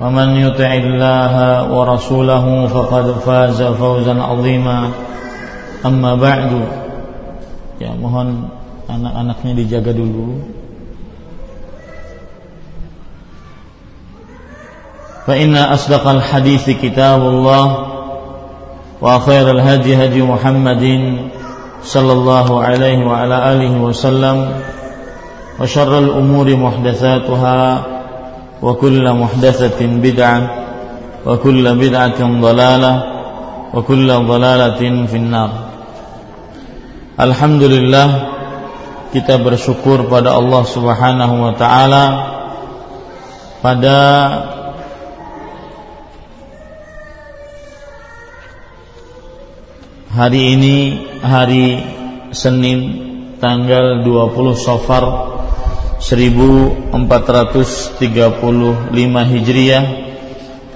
ومن يطع الله ورسوله فقد فاز فوزا عظيما. أما بعد يا مهن anak-anaknya dijaga dulu. فإن أصدق الحديث كتاب الله وخير الهدي هدي محمد صلى الله عليه وعلى آله وسلم وشر الأمور محدثاتها وكل محدثة بدعة وكل بدعة ضلالة وكل ضلالة في النار Alhamdulillah kita bersyukur pada Allah Subhanahu wa taala pada hari ini hari Senin tanggal 20 Safar 1435 Hijriah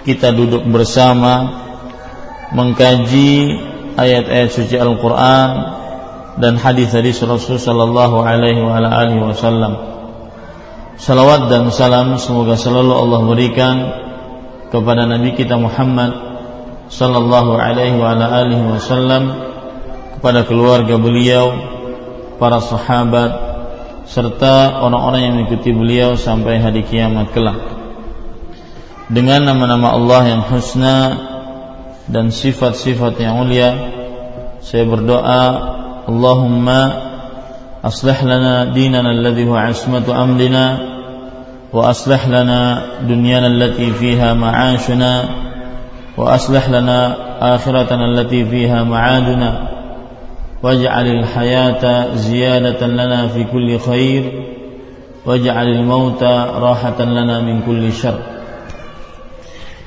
kita duduk bersama mengkaji ayat-ayat suci Al-Qur'an dan hadis-hadis Rasul sallallahu alaihi wa alihi wasallam. Salawat dan salam semoga selalu Allah berikan kepada Nabi kita Muhammad sallallahu alaihi wa alihi wasallam kepada keluarga beliau, para sahabat, serta orang-orang yang mengikuti beliau sampai hari kiamat kelak. Dengan nama-nama Allah yang husna dan sifat-sifat yang mulia, saya berdoa, Allahumma aslih lana dinana alladhi huwa ismatu amrina wa aslih lana dunyana allati fiha ma'ashuna wa aslih lana akhiratana allati fiha ma'aduna واجعل الحياة زيادة لنا في كل خير واجعل الموت راحة لنا من كل شر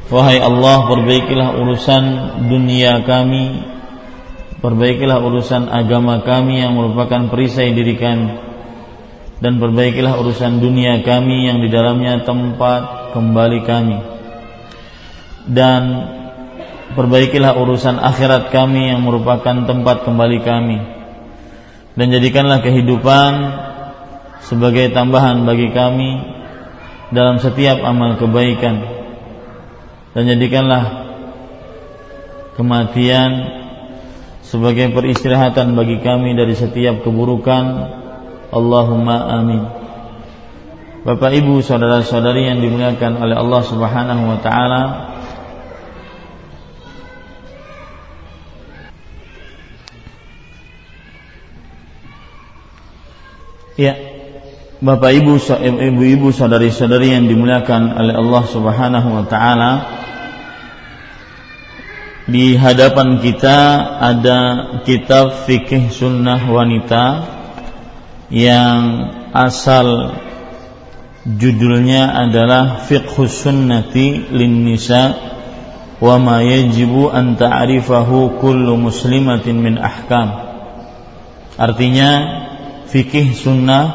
Wahai Allah perbaikilah urusan dunia kami Perbaikilah urusan agama kami yang merupakan perisai diri kami Dan perbaikilah urusan dunia kami yang di dalamnya tempat kembali kami Dan Perbaikilah urusan akhirat kami yang merupakan tempat kembali kami. Dan jadikanlah kehidupan sebagai tambahan bagi kami Dalam setiap amal kebaikan. Dan jadikanlah kematian sebagai peristirahatan bagi kami dari setiap keburukan. Allahumma amin. Bapak Ibu saudara-saudari yang dimuliakan oleh Allah Subhanahu wa taala Ya, Bapak Ibu, ibu-ibu, saudari-saudari yang dimuliakan oleh Allah Subhanahu wa taala, di hadapan kita ada kitab fikih sunnah wanita yang asal judulnya adalah Fiqhus Sunnati lin Nisa wa ma yajibu an ta'rifahu kullu muslimatin min ahkam. Artinya fikih sunnah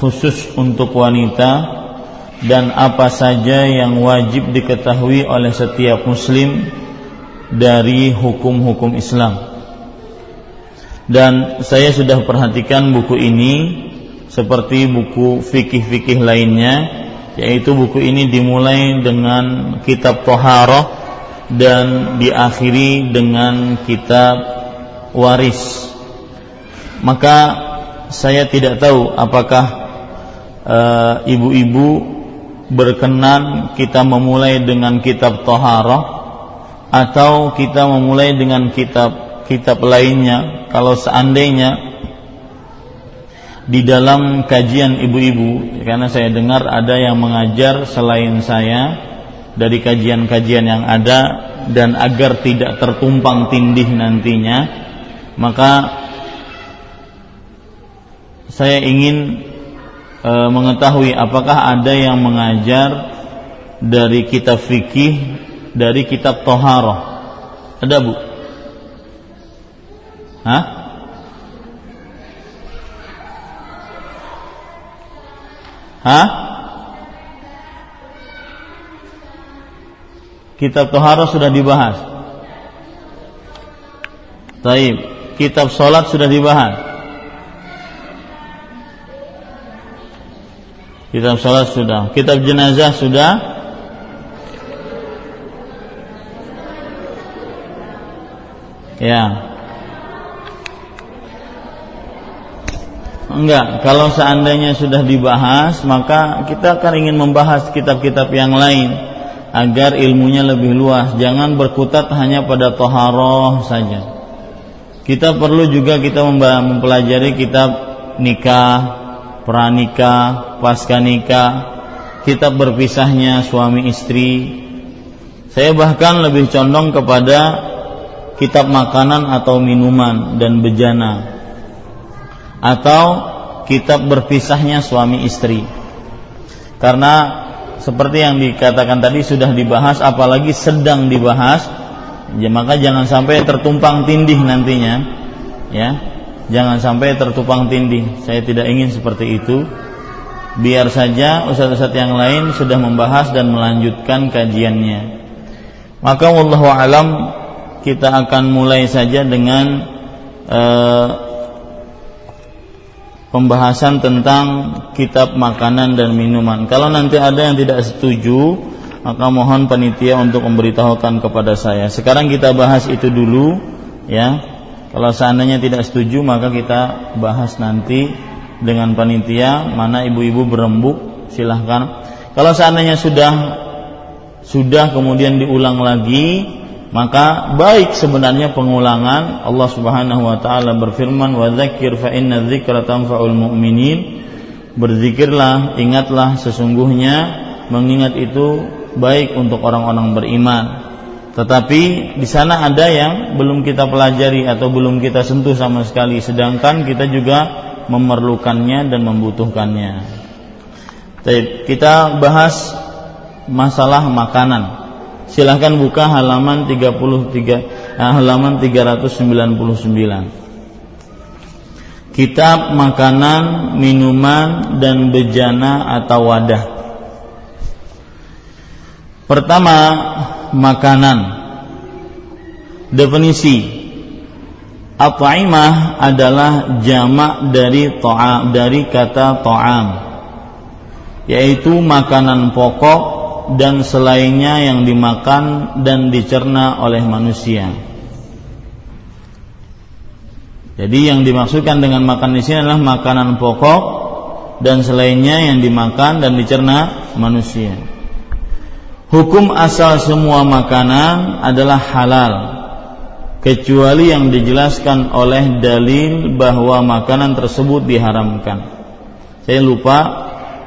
khusus untuk wanita dan apa saja yang wajib diketahui oleh setiap muslim dari hukum-hukum Islam. Dan saya sudah perhatikan buku ini seperti buku fikih-fikih lainnya yaitu buku ini dimulai dengan kitab Toharoh dan diakhiri dengan kitab waris. Maka saya tidak tahu apakah eh, ibu-ibu berkenan kita memulai dengan kitab Toharoh atau kita memulai dengan kitab-kitab lainnya. Kalau seandainya di dalam kajian ibu-ibu karena saya dengar ada yang mengajar selain saya dari kajian-kajian yang ada dan agar tidak tertumpang tindih nantinya maka saya ingin e, mengetahui apakah ada yang mengajar dari kitab fikih dari kitab toharoh ada bu Hah? Hah? Kitab Toharoh sudah dibahas. Taib. Kitab Salat sudah dibahas. Kitab Salat sudah. Kitab Jenazah sudah. Ya. Enggak, kalau seandainya sudah dibahas, maka kita akan ingin membahas kitab-kitab yang lain agar ilmunya lebih luas. Jangan berkutat hanya pada toharoh saja. Kita perlu juga kita mempelajari kitab nikah, pranikah, pasca nikah, kitab berpisahnya suami istri. Saya bahkan lebih condong kepada kitab makanan atau minuman dan bejana atau kitab berpisahnya suami istri. Karena seperti yang dikatakan tadi sudah dibahas apalagi sedang dibahas ya maka jangan sampai tertumpang tindih nantinya ya jangan sampai tertumpang tindih saya tidak ingin seperti itu biar saja ustaz-ustaz yang lain sudah membahas dan melanjutkan kajiannya maka wallahu alam kita akan mulai saja dengan uh, pembahasan tentang kitab makanan dan minuman. Kalau nanti ada yang tidak setuju, maka mohon panitia untuk memberitahukan kepada saya. Sekarang kita bahas itu dulu, ya. Kalau seandainya tidak setuju, maka kita bahas nanti dengan panitia mana ibu-ibu berembuk, silahkan. Kalau seandainya sudah sudah kemudian diulang lagi, maka baik sebenarnya pengulangan. Allah Subhanahu wa taala berfirman wa dzakir fa inna dzikra tanfa'ul mu'minin. Berzikirlah ingatlah sesungguhnya mengingat itu baik untuk orang-orang beriman tetapi di sana ada yang belum kita pelajari atau belum kita sentuh sama sekali. Sedangkan kita juga memerlukannya dan membutuhkannya. Kita bahas masalah makanan. Silahkan buka halaman 33 eh, halaman 399 kitab makanan minuman dan bejana atau wadah. Pertama makanan definisi At'imah adalah jamak dari to'am dari kata to'am yaitu makanan pokok dan selainnya yang dimakan dan dicerna oleh manusia. Jadi yang dimaksudkan dengan makan di sini adalah makanan pokok dan selainnya yang dimakan dan dicerna manusia. Hukum asal semua makanan adalah halal kecuali yang dijelaskan oleh dalil bahwa makanan tersebut diharamkan. Saya lupa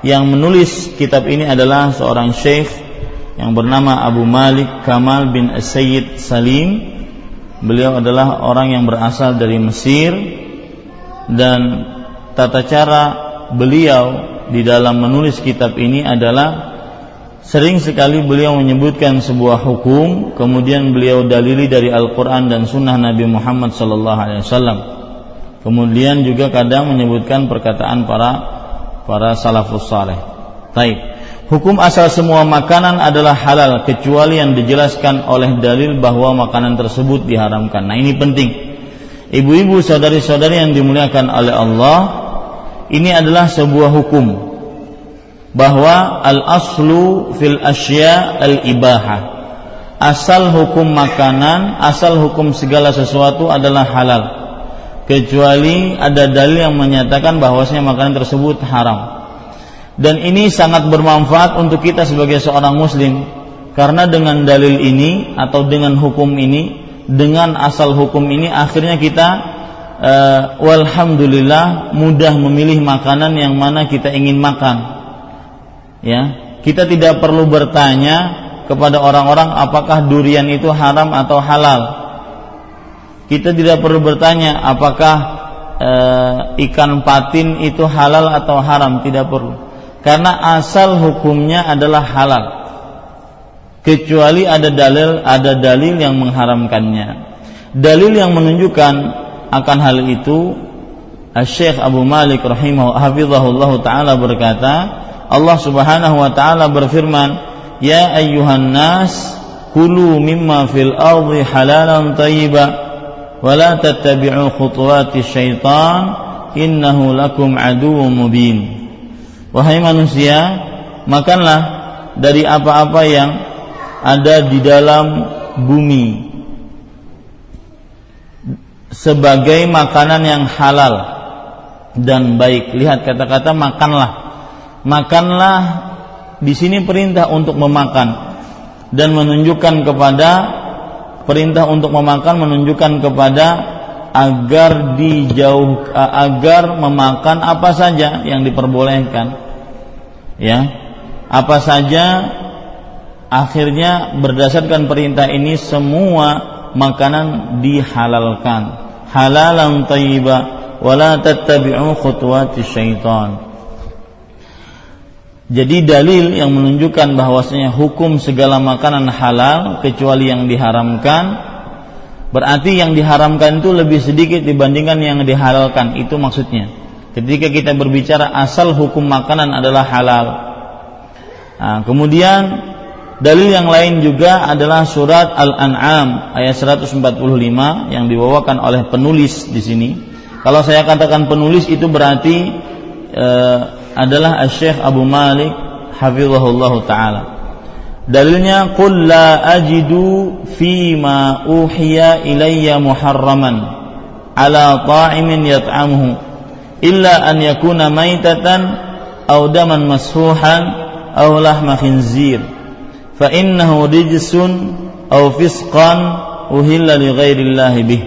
yang menulis kitab ini adalah seorang syekh yang bernama Abu Malik Kamal bin Sayyid Salim. Beliau adalah orang yang berasal dari Mesir dan tata cara beliau di dalam menulis kitab ini adalah sering sekali beliau menyebutkan sebuah hukum kemudian beliau dalili dari Al-Qur'an dan sunnah Nabi Muhammad sallallahu alaihi wasallam. Kemudian juga kadang menyebutkan perkataan para para salafus saleh. Baik. Hukum asal semua makanan adalah halal kecuali yang dijelaskan oleh dalil bahwa makanan tersebut diharamkan. Nah, ini penting. Ibu-ibu, saudari-saudari yang dimuliakan oleh Allah, ini adalah sebuah hukum bahwa al-aslu fil asya al-ibaha. Asal hukum makanan, asal hukum segala sesuatu adalah halal kecuali ada dalil yang menyatakan bahwasanya makanan tersebut haram. Dan ini sangat bermanfaat untuk kita sebagai seorang muslim Karena dengan dalil ini atau dengan hukum ini, dengan asal hukum ini akhirnya kita uh, walhamdulillah mudah memilih makanan yang mana kita ingin makan. Ya, kita tidak perlu bertanya kepada orang-orang apakah durian itu haram atau halal. Kita tidak perlu bertanya apakah e, ikan patin itu halal atau haram, tidak perlu. Karena asal hukumnya adalah halal kecuali ada dalil ada dalil yang mengharamkannya. Dalil yang menunjukkan akan hal itu Syekh Abu Malik rahimahullah taala berkata, Allah Subhanahu wa taala berfirman, "Ya ayyuhan nas, kulu mimma fil ardi halalan tayyiba wa la tattabi'u khutuwati syaitan, innahu lakum aduwwum mubin." Wahai manusia, makanlah dari apa-apa yang ada di dalam bumi sebagai makanan yang halal dan baik. Lihat kata-kata makanlah. Makanlah di sini perintah untuk memakan dan menunjukkan kepada perintah untuk memakan menunjukkan kepada agar dijauh agar memakan apa saja yang diperbolehkan. Ya. Apa saja akhirnya berdasarkan perintah ini semua makanan dihalalkan halalan thayyiba wala tattabi'u khutuwati syaitan jadi dalil yang menunjukkan bahwasanya hukum segala makanan halal kecuali yang diharamkan berarti yang diharamkan itu lebih sedikit dibandingkan yang dihalalkan. Itu maksudnya. Ketika kita berbicara asal hukum makanan adalah halal. Nah, kemudian Dalil yang lain juga adalah surat Al-An'am ayat 145 yang dibawakan oleh penulis di sini. Kalau saya katakan penulis itu berarti e, adalah Syekh Abu Malik hafizahullah taala. Dalilnya qul la ajidu fi ma uhiya ilayya muharraman ala ta'imin yat'amuhu illa an yakuna maitatan aw daman masfuhan aw lahma khinzir. Fa innahu rijsun aw fisqan uhilla li ghairillahi bih.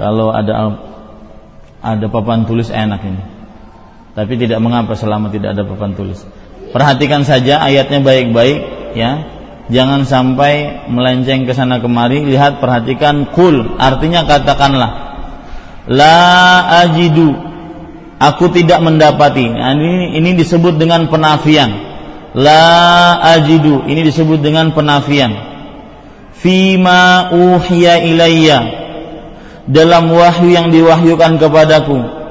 Kalau ada ada papan tulis enak ini tapi tidak mengapa selama tidak ada papan tulis. Perhatikan saja ayatnya baik-baik ya. Jangan sampai melenceng ke sana kemari. Lihat perhatikan kul. Artinya katakanlah la ajidu. Aku tidak mendapati. Nah, ini ini disebut dengan penafian. La ajidu. Ini disebut dengan penafian. Fima uhiya ilayya. Dalam wahyu yang diwahyukan kepadaku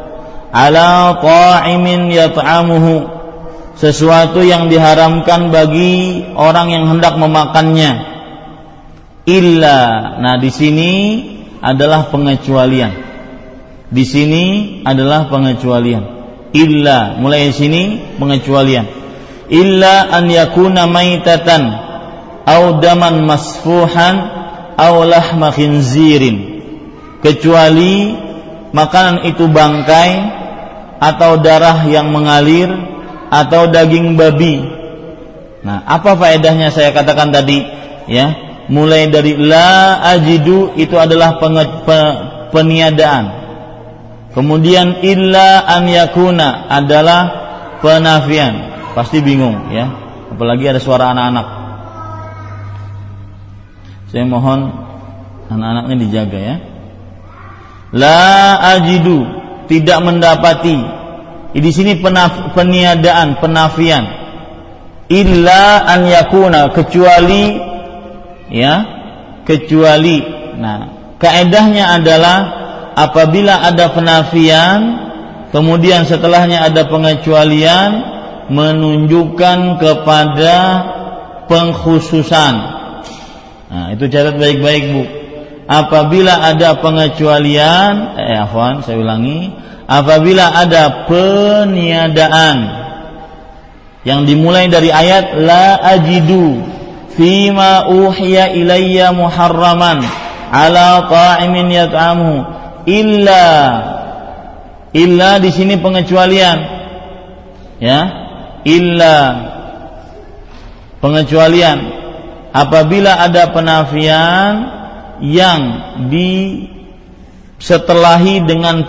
ala qa'imin yat'amuhu. Sesuatu yang diharamkan bagi orang yang hendak memakannya. Illa. Nah di sini adalah pengecualian. Di sini adalah pengecualian. Illa. Mulai di sini pengecualian. Illa an yakuna maitatan au daman masfuhan au lahma khinzirin. Kecuali makanan itu bangkai atau darah yang mengalir atau daging babi. Nah apa faedahnya saya katakan tadi ya? Mulai dari la ajidu itu adalah peniadaan. Kemudian illa an yakuna adalah penafian. Pasti bingung ya? Apalagi ada suara anak-anak. Saya mohon anak-anaknya dijaga ya? La ajidu tidak mendapati di sini penaf, peniadaan penafian illa an yakuna kecuali ya kecuali nah kaedahnya adalah apabila ada penafian kemudian setelahnya ada pengecualian menunjukkan kepada pengkhususan. Nah, itu catat baik-baik Bu. Apabila ada pengecualian, eh afwan, saya ulangi, apabila ada peniadaan yang dimulai dari ayat la ajidu fima uhiya ilayya muharraman ala ta'imin yat'amuhu illa illa di sini pengecualian. Ya illa pengecualian. Apabila ada penafian yang di setelahi dengan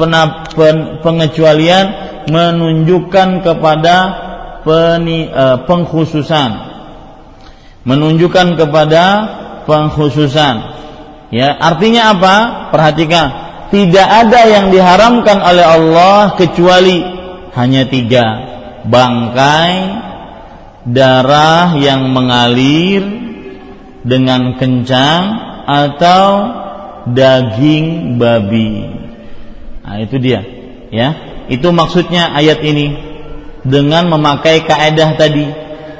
pengecualian menunjukkan kepada peni, uh, pengkhususan. Menunjukkan kepada pengkhususan. Ya artinya apa? Perhatikan tidak ada yang diharamkan oleh Allah kecuali hanya tiga. Bangkai darah yang mengalir dengan kencang atau daging babi. Nah, itu dia, ya. Itu maksudnya ayat ini dengan memakai kaedah tadi.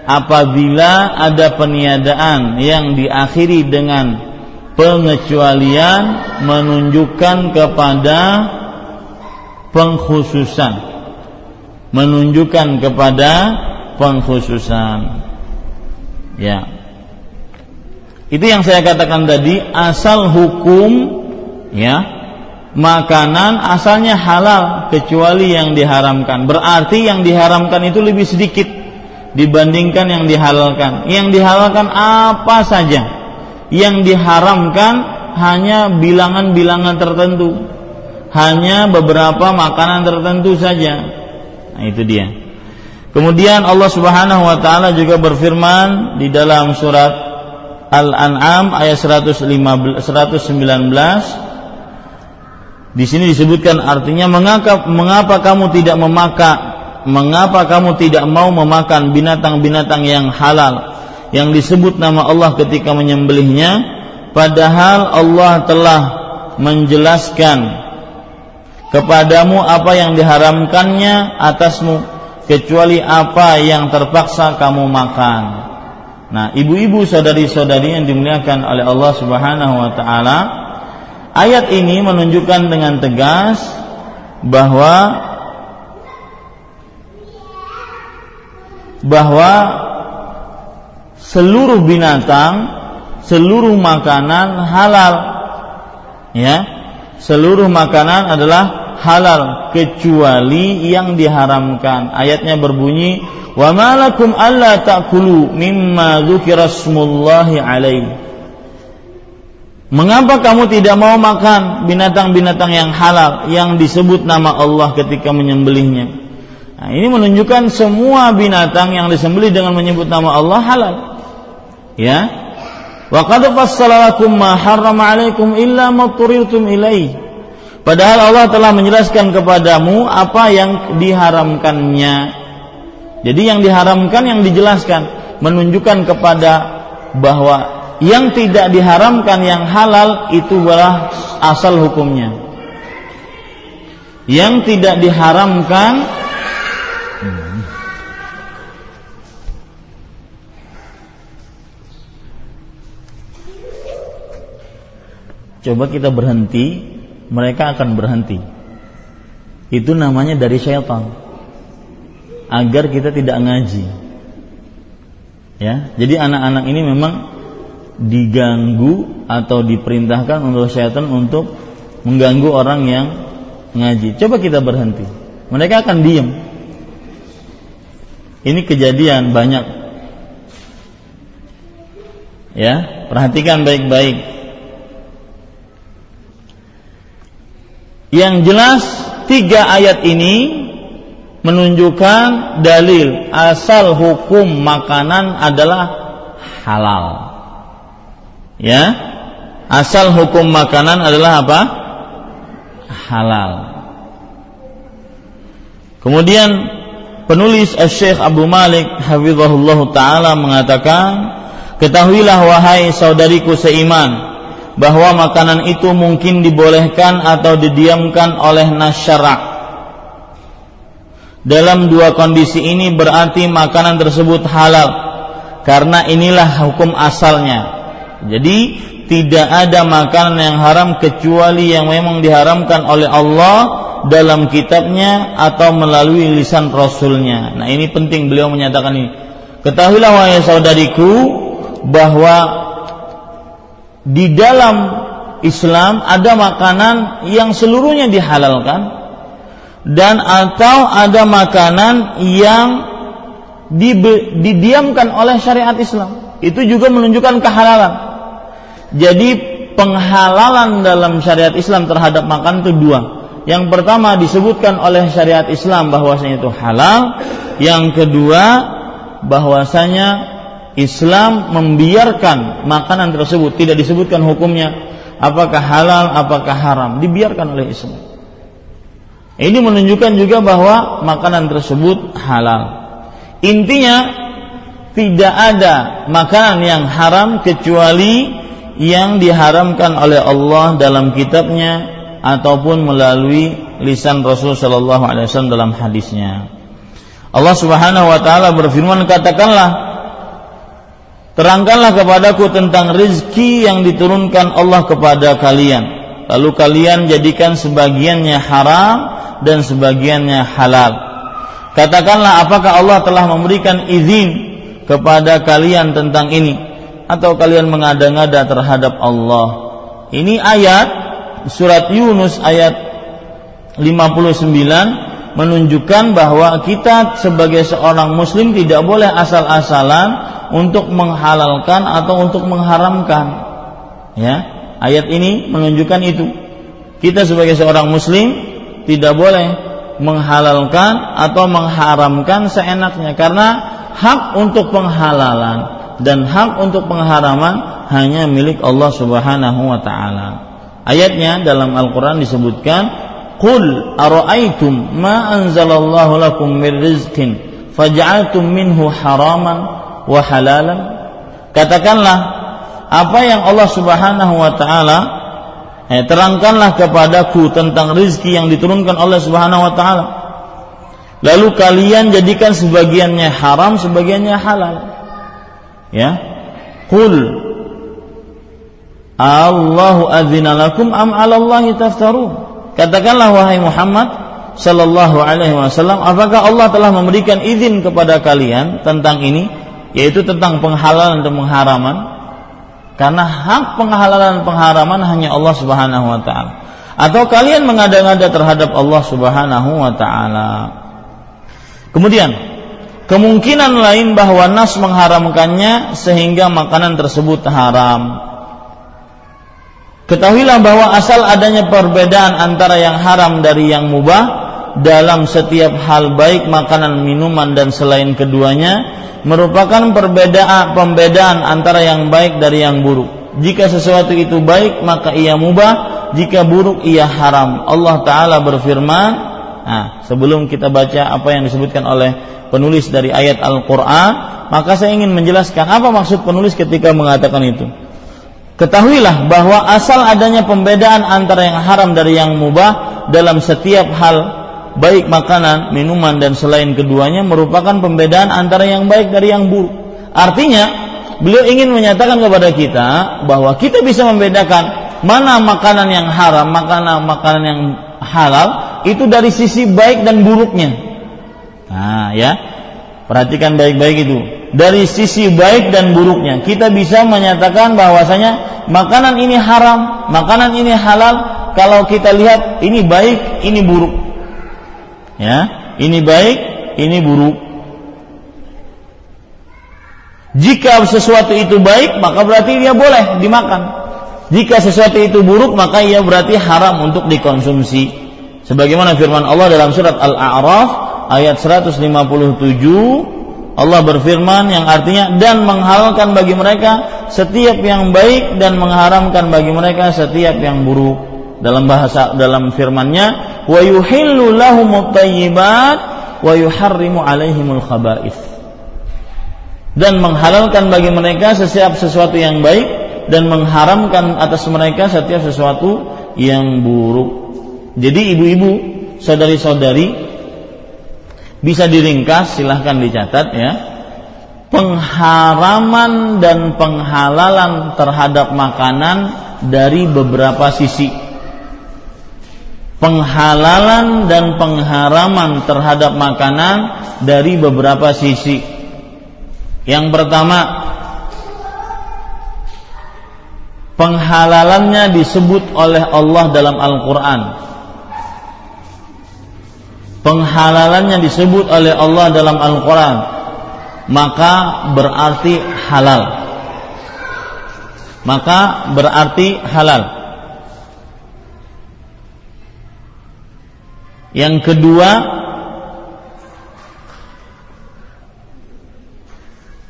Apabila ada peniadaan yang diakhiri dengan pengecualian menunjukkan kepada pengkhususan menunjukkan kepada pengkhususan ya itu yang saya katakan tadi asal hukum ya makanan asalnya halal kecuali yang diharamkan. Berarti yang diharamkan itu lebih sedikit dibandingkan yang dihalalkan. Yang dihalalkan apa saja. Yang diharamkan hanya bilangan-bilangan tertentu. Hanya beberapa makanan tertentu saja. Nah, itu dia. Kemudian Allah Subhanahu wa taala juga berfirman di dalam surat Al-An'am ayat 115, 119 di sini disebutkan artinya mengapa mengapa kamu tidak memakan mengapa kamu tidak mau memakan binatang-binatang yang halal yang disebut nama Allah ketika menyembelihnya? Padahal Allah telah menjelaskan kepadamu apa yang diharamkannya atasmu kecuali apa yang terpaksa kamu makan Nah, ibu-ibu saudari-saudari yang dimuliakan oleh Allah Subhanahu wa taala, ayat ini menunjukkan dengan tegas bahwa bahwa seluruh binatang, seluruh makanan halal. Ya. Seluruh makanan adalah halal kecuali yang diharamkan. Ayatnya berbunyi Wa malakum alla ta'kulu mimma dzukira smullahi alaihi. Mengapa kamu tidak mau makan binatang-binatang yang halal yang disebut nama Allah ketika menyembelihnya? Nah, ini menunjukkan semua binatang yang disembelih dengan menyebut nama Allah halal. Ya. Wa qad fassala lakum ma harrama 'alaikum illa ma ilaih. Padahal Allah telah menjelaskan kepadamu apa yang diharamkannya jadi yang diharamkan yang dijelaskan menunjukkan kepada bahwa yang tidak diharamkan yang halal itu adalah asal hukumnya. Yang tidak diharamkan Coba kita berhenti, mereka akan berhenti. Itu namanya dari syaitan agar kita tidak ngaji. Ya, jadi anak-anak ini memang diganggu atau diperintahkan untuk syaitan untuk mengganggu orang yang ngaji. Coba kita berhenti. Mereka akan diam. Ini kejadian banyak. Ya, perhatikan baik-baik. Yang jelas tiga ayat ini menunjukkan dalil asal hukum makanan adalah halal. Ya. Asal hukum makanan adalah apa? Halal. Kemudian penulis Syekh Abu Malik hafizahullah taala mengatakan, "Ketahuilah wahai saudariku seiman, bahwa makanan itu mungkin dibolehkan atau didiamkan oleh nasyarak dalam dua kondisi ini berarti makanan tersebut halal karena inilah hukum asalnya. Jadi tidak ada makanan yang haram kecuali yang memang diharamkan oleh Allah dalam kitabnya atau melalui lisan rasulnya. Nah ini penting beliau menyatakan ini. Ketahuilah wahai saudariku bahwa di dalam Islam ada makanan yang seluruhnya dihalalkan dan atau ada makanan yang didiamkan oleh syariat Islam. Itu juga menunjukkan kehalalan. Jadi penghalalan dalam syariat Islam terhadap makan itu dua. Yang pertama disebutkan oleh syariat Islam bahwasanya itu halal. Yang kedua bahwasanya Islam membiarkan makanan tersebut tidak disebutkan hukumnya apakah halal apakah haram dibiarkan oleh Islam. Ini menunjukkan juga bahwa makanan tersebut halal. Intinya tidak ada makanan yang haram kecuali yang diharamkan oleh Allah dalam kitabnya ataupun melalui lisan Rasul Shallallahu Alaihi Wasallam dalam hadisnya. Allah Subhanahu Wa Taala berfirman katakanlah Terangkanlah kepadaku tentang rizki yang diturunkan Allah kepada kalian. Lalu kalian jadikan sebagiannya haram dan sebagiannya halal. Katakanlah apakah Allah telah memberikan izin kepada kalian tentang ini atau kalian mengada-ngada terhadap Allah. Ini ayat surat Yunus ayat 59 menunjukkan bahwa kita sebagai seorang muslim tidak boleh asal-asalan untuk menghalalkan atau untuk mengharamkan. Ya, ayat ini menunjukkan itu. Kita sebagai seorang muslim tidak boleh menghalalkan atau mengharamkan seenaknya karena hak untuk penghalalan dan hak untuk pengharaman hanya milik Allah Subhanahu wa taala. Ayatnya dalam Al-Qur'an disebutkan Qul ma anzalallahu lakum min rizqin minhu haraman wa halalan. Katakanlah apa yang Allah Subhanahu wa taala eh, terangkanlah kepadaku tentang rizki yang diturunkan Allah Subhanahu wa taala. Lalu kalian jadikan sebagiannya haram sebagiannya halal. Ya. Qul Allahu adzina lakum am taftarun. Katakanlah wahai Muhammad sallallahu alaihi wasallam apakah Allah telah memberikan izin kepada kalian tentang ini yaitu tentang penghalalan dan pengharaman. Karena hak penghalalan dan pengharaman hanya Allah Subhanahu wa taala. Atau kalian mengada-ngada terhadap Allah Subhanahu wa taala. Kemudian kemungkinan lain bahwa nas mengharamkannya sehingga makanan tersebut haram. Ketahuilah bahwa asal adanya perbedaan antara yang haram dari yang mubah dalam setiap hal baik makanan, minuman dan selain keduanya merupakan perbedaan pembedaan antara yang baik dari yang buruk. Jika sesuatu itu baik maka ia mubah, jika buruk ia haram. Allah taala berfirman, nah, sebelum kita baca apa yang disebutkan oleh penulis dari ayat Al-Qur'an, maka saya ingin menjelaskan apa maksud penulis ketika mengatakan itu. Ketahuilah bahwa asal adanya pembedaan antara yang haram dari yang mubah dalam setiap hal baik makanan, minuman dan selain keduanya merupakan pembedaan antara yang baik dari yang buruk. Artinya, beliau ingin menyatakan kepada kita bahwa kita bisa membedakan mana makanan yang haram, makanan makanan yang halal itu dari sisi baik dan buruknya. Nah, ya. Perhatikan baik-baik itu. Dari sisi baik dan buruknya, kita bisa menyatakan bahwasanya makanan ini haram, makanan ini halal kalau kita lihat ini baik, ini buruk. Ya, ini baik, ini buruk. Jika sesuatu itu baik, maka berarti dia boleh dimakan. Jika sesuatu itu buruk, maka ia berarti haram untuk dikonsumsi. Sebagaimana firman Allah dalam surat Al-A'raf ayat 157, Allah berfirman yang artinya dan menghalalkan bagi mereka setiap yang baik dan mengharamkan bagi mereka setiap yang buruk. Dalam bahasa dalam firman-Nya wa yuhillu lahumut wa yuharrimu alaihimul khaba'ith dan menghalalkan bagi mereka setiap sesuatu yang baik dan mengharamkan atas mereka setiap sesuatu yang buruk. Jadi ibu-ibu, saudari-saudari bisa diringkas silahkan dicatat ya. Pengharaman dan penghalalan terhadap makanan dari beberapa sisi penghalalan dan pengharaman terhadap makanan dari beberapa sisi. Yang pertama, penghalalannya disebut oleh Allah dalam Al-Qur'an. Penghalalannya disebut oleh Allah dalam Al-Qur'an. maka berarti halal. Maka berarti halal. Yang kedua,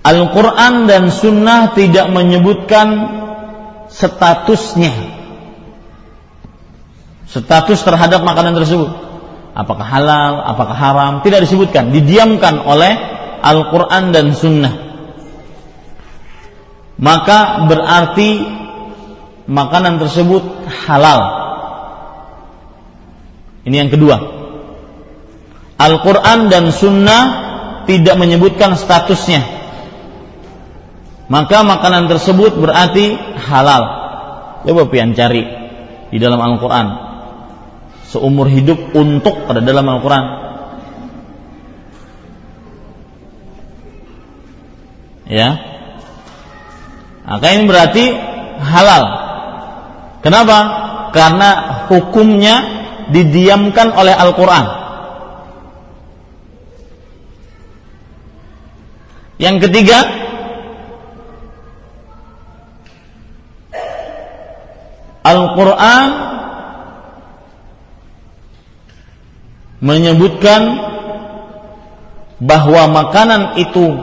Al-Quran dan Sunnah tidak menyebutkan statusnya, status terhadap makanan tersebut, apakah halal, apakah haram, tidak disebutkan, didiamkan oleh Al-Quran dan Sunnah. Maka berarti makanan tersebut halal. Ini yang kedua. Al-Quran dan Sunnah tidak menyebutkan statusnya maka makanan tersebut berarti halal. Coba pian cari di dalam Al-Quran. Seumur hidup untuk ada dalam Al-Quran. Ya. Maka ini berarti halal. Kenapa? Karena hukumnya didiamkan oleh Al-Quran. Yang ketiga, Al-Quran menyebutkan bahwa makanan itu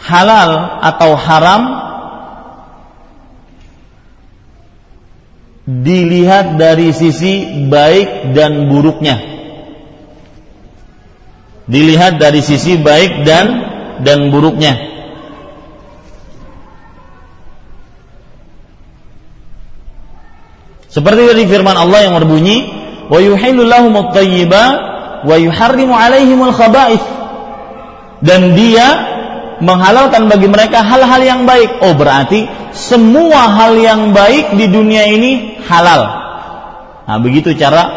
halal atau haram dilihat dari sisi baik dan buruknya. Dilihat dari sisi baik dan dan buruknya. Seperti dari firman Allah yang berbunyi, "Wa yuhillu lahum wa yuharrimu 'alaihimul khaba'ith." Dan dia menghalalkan bagi mereka hal-hal yang baik. Oh, berarti semua hal yang baik di dunia ini halal. Nah, begitu cara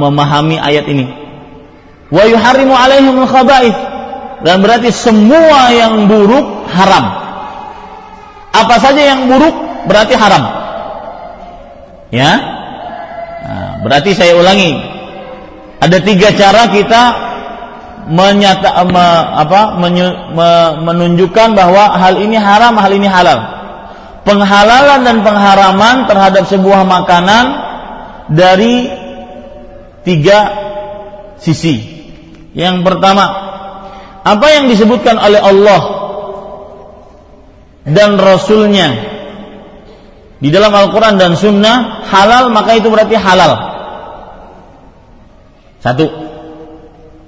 memahami ayat ini. Wa yuharrimu 'alaihimul khaba'ith. Dan berarti semua yang buruk haram. Apa saja yang buruk berarti haram. Ya, nah, berarti saya ulangi. Ada tiga cara kita menyata, me, apa, menyu, me, menunjukkan bahwa hal ini haram, hal ini halal. Penghalalan dan pengharaman terhadap sebuah makanan dari tiga sisi. Yang pertama, apa yang disebutkan oleh Allah dan Rasulnya di dalam Al-Quran dan Sunnah halal maka itu berarti halal. Satu.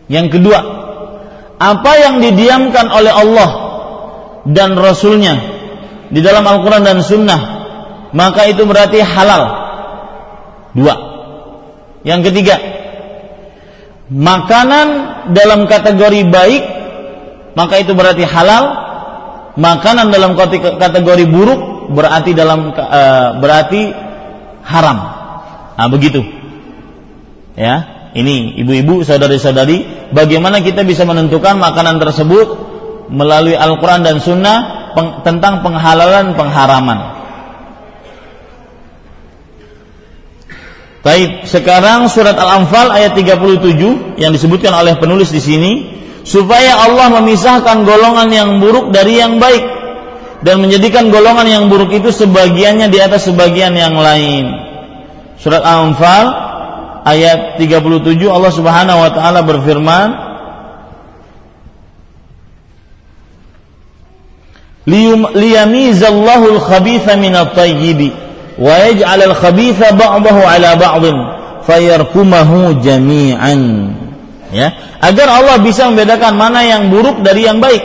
Yang kedua, apa yang didiamkan oleh Allah dan Rasulnya di dalam Al-Quran dan Sunnah maka itu berarti halal. Dua. Yang ketiga, makanan dalam kategori baik maka itu berarti halal. Makanan dalam kategori buruk berarti dalam uh, berarti haram. Nah, begitu. Ya, ini ibu-ibu, saudari-saudari, bagaimana kita bisa menentukan makanan tersebut melalui Al-Qur'an dan Sunnah peng, tentang penghalalan pengharaman. Baik, sekarang surat Al-Anfal ayat 37 yang disebutkan oleh penulis di sini supaya Allah memisahkan golongan yang buruk dari yang baik dan menjadikan golongan yang buruk itu sebagiannya di atas sebagian yang lain. Surat Al-Anfal ayat 37 Allah Subhanahu wa taala berfirman liyamizallahu al-khabitha min at-tayyib wa yaj'al al-khabitha ba'dahu 'ala ba'dhin fayarkumahu jami'an ya agar Allah bisa membedakan mana yang buruk dari yang baik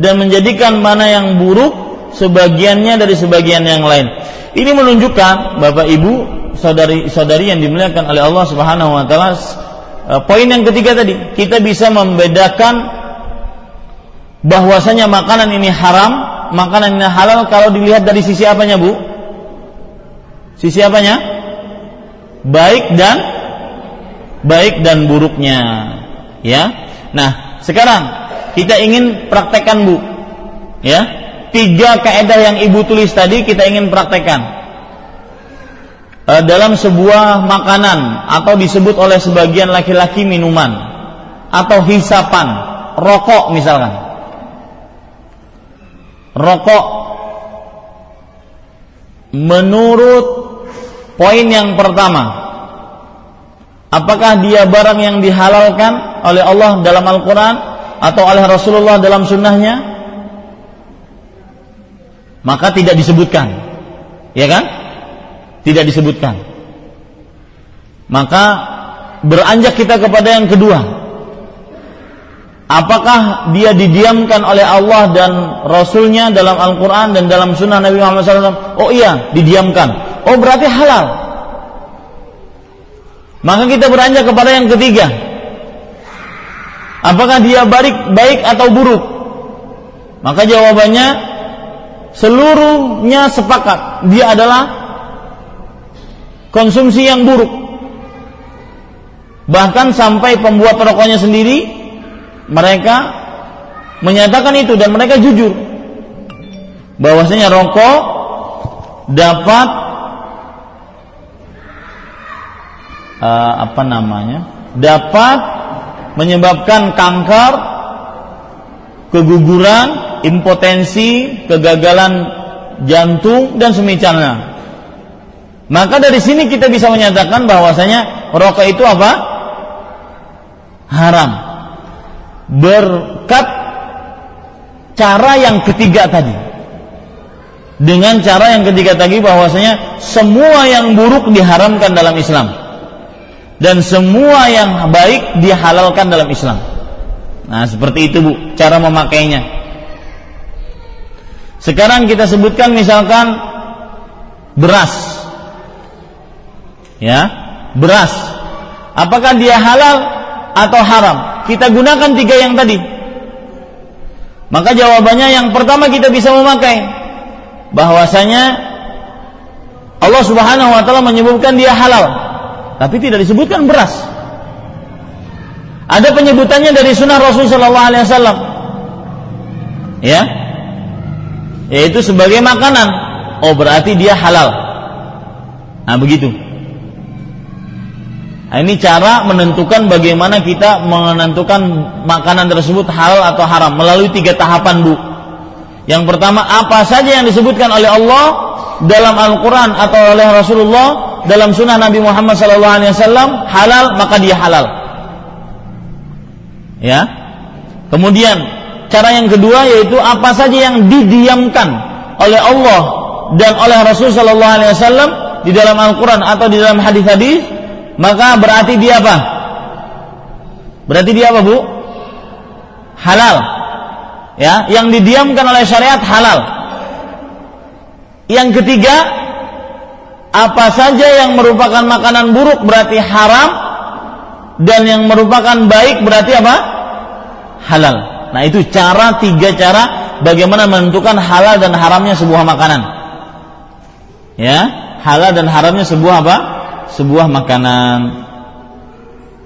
dan menjadikan mana yang buruk sebagiannya dari sebagian yang lain. Ini menunjukkan Bapak Ibu, saudari-saudari yang dimuliakan oleh Allah Subhanahu wa taala e, poin yang ketiga tadi, kita bisa membedakan bahwasanya makanan ini haram, makanan ini halal kalau dilihat dari sisi apanya, Bu? Sisi apanya? Baik dan baik dan buruknya. Ya. Nah, sekarang kita ingin praktekkan bu ya tiga kaidah yang ibu tulis tadi kita ingin praktekkan e, dalam sebuah makanan atau disebut oleh sebagian laki-laki minuman atau hisapan rokok misalkan rokok menurut poin yang pertama. Apakah dia barang yang dihalalkan oleh Allah dalam Al-Quran atau oleh Rasulullah dalam sunnahnya? Maka tidak disebutkan. Ya kan? Tidak disebutkan. Maka beranjak kita kepada yang kedua apakah dia didiamkan oleh Allah dan Rasulnya dalam Al-Quran dan dalam sunnah Nabi Muhammad SAW oh iya didiamkan. Oh berarti halal. Maka kita beranjak kepada yang ketiga. Apakah dia baik baik atau buruk? Maka jawabannya seluruhnya sepakat. Dia adalah konsumsi yang buruk. Bahkan sampai pembuat rokoknya sendiri mereka menyatakan itu dan mereka jujur bahwasanya rokok dapat uh, apa namanya? dapat menyebabkan kanker, keguguran, impotensi, kegagalan jantung dan semisalnya. Maka dari sini kita bisa menyatakan bahwasanya rokok itu apa? Haram. Berkat cara yang ketiga tadi. Dengan cara yang ketiga tadi bahwasanya semua yang buruk diharamkan dalam Islam dan semua yang baik dihalalkan dalam Islam. Nah, seperti itu Bu, cara memakainya. Sekarang kita sebutkan misalkan beras. Ya, beras. Apakah dia halal atau haram? Kita gunakan tiga yang tadi. Maka jawabannya yang pertama kita bisa memakai bahwasanya Allah Subhanahu wa taala menyebutkan dia halal tapi tidak disebutkan beras. Ada penyebutannya dari sunnah Rasul Shallallahu Alaihi Wasallam, ya, yaitu sebagai makanan. Oh berarti dia halal. Nah begitu. Nah, ini cara menentukan bagaimana kita menentukan makanan tersebut halal atau haram melalui tiga tahapan bu. Yang pertama apa saja yang disebutkan oleh Allah dalam Al-Quran atau oleh Rasulullah dalam sunnah Nabi Muhammad SAW halal maka dia halal. Ya. Kemudian cara yang kedua yaitu apa saja yang didiamkan oleh Allah dan oleh Rasul Wasallam di dalam Al-Quran atau di dalam hadis-hadis maka berarti dia apa? Berarti dia apa bu? Halal. Ya, yang didiamkan oleh syariat halal. Yang ketiga apa saja yang merupakan makanan buruk berarti haram dan yang merupakan baik berarti apa? halal. Nah, itu cara tiga cara bagaimana menentukan halal dan haramnya sebuah makanan. Ya, halal dan haramnya sebuah apa? Sebuah makanan.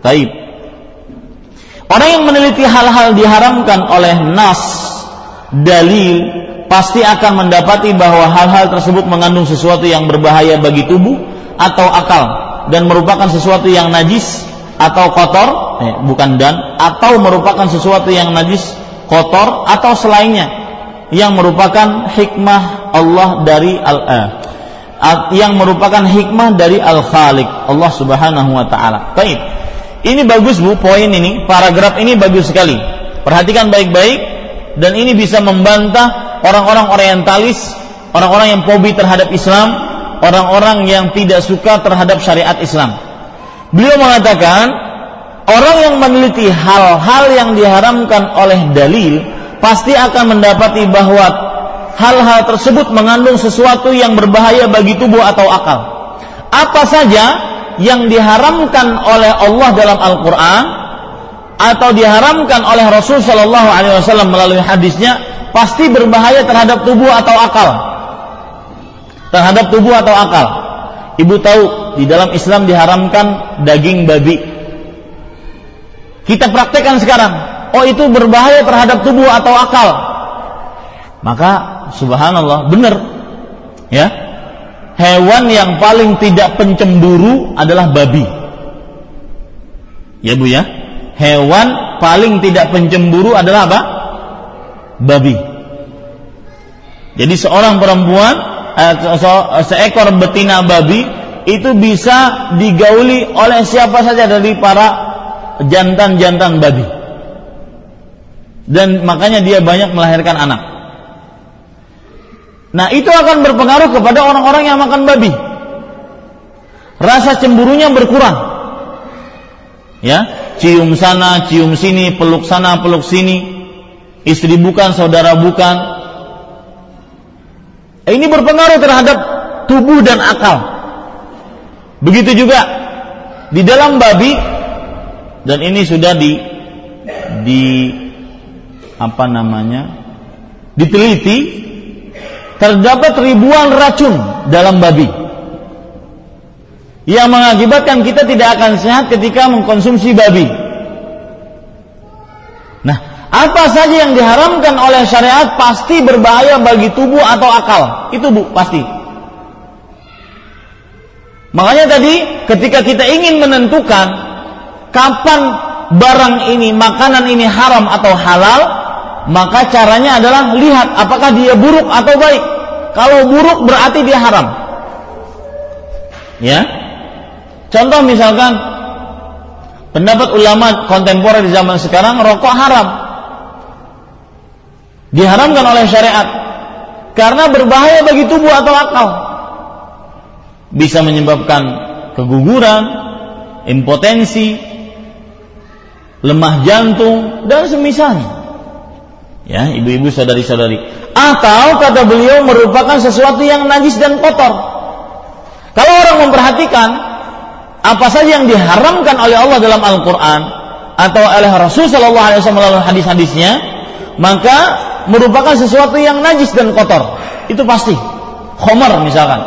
Taib. Orang yang meneliti hal-hal diharamkan oleh nas, dalil, pasti akan mendapati bahwa hal-hal tersebut mengandung sesuatu yang berbahaya bagi tubuh atau akal dan merupakan sesuatu yang najis atau kotor, eh, bukan dan, atau merupakan sesuatu yang najis, kotor atau selainnya yang merupakan hikmah Allah dari al eh, yang merupakan hikmah dari al Khaliq Allah Subhanahu wa taala. Baik. Ini bagus Bu, poin ini, paragraf ini bagus sekali. Perhatikan baik-baik dan ini bisa membantah orang-orang orientalis, orang-orang yang fobi terhadap Islam, orang-orang yang tidak suka terhadap syariat Islam. Beliau mengatakan, orang yang meneliti hal-hal yang diharamkan oleh dalil pasti akan mendapati bahwa hal-hal tersebut mengandung sesuatu yang berbahaya bagi tubuh atau akal. Apa saja yang diharamkan oleh Allah dalam Al-Quran atau diharamkan oleh Rasul Shallallahu Alaihi Wasallam melalui hadisnya pasti berbahaya terhadap tubuh atau akal. Terhadap tubuh atau akal. Ibu tahu di dalam Islam diharamkan daging babi. Kita praktekkan sekarang. Oh itu berbahaya terhadap tubuh atau akal. Maka subhanallah benar. Ya. Hewan yang paling tidak pencemburu adalah babi. Ya Bu ya. Hewan paling tidak pencemburu adalah apa? babi. Jadi seorang perempuan eh, seekor betina babi itu bisa digauli oleh siapa saja dari para jantan-jantan babi. Dan makanya dia banyak melahirkan anak. Nah, itu akan berpengaruh kepada orang-orang yang makan babi. Rasa cemburunya berkurang. Ya, cium sana, cium sini, peluk sana, peluk sini. Istri bukan, saudara bukan. Ini berpengaruh terhadap tubuh dan akal. Begitu juga di dalam babi dan ini sudah di di apa namanya? diteliti terdapat ribuan racun dalam babi yang mengakibatkan kita tidak akan sehat ketika mengkonsumsi babi. Nah, apa saja yang diharamkan oleh syariat pasti berbahaya bagi tubuh atau akal. Itu Bu, pasti. Makanya tadi ketika kita ingin menentukan kapan barang ini, makanan ini haram atau halal, maka caranya adalah lihat apakah dia buruk atau baik. Kalau buruk berarti dia haram. Ya. Contoh misalkan pendapat ulama kontemporer di zaman sekarang rokok haram. Diharamkan oleh syariat karena berbahaya bagi tubuh atau akal bisa menyebabkan keguguran, impotensi, lemah jantung dan semisalnya. Ya, ibu-ibu saudari-saudari. Atau kata beliau merupakan sesuatu yang najis dan kotor. Kalau orang memperhatikan apa saja yang diharamkan oleh Allah dalam Al-Qur'an atau oleh Rasul sallallahu alaihi wasallam hadis-hadisnya, maka merupakan sesuatu yang najis dan kotor. Itu pasti. Khomar misalkan.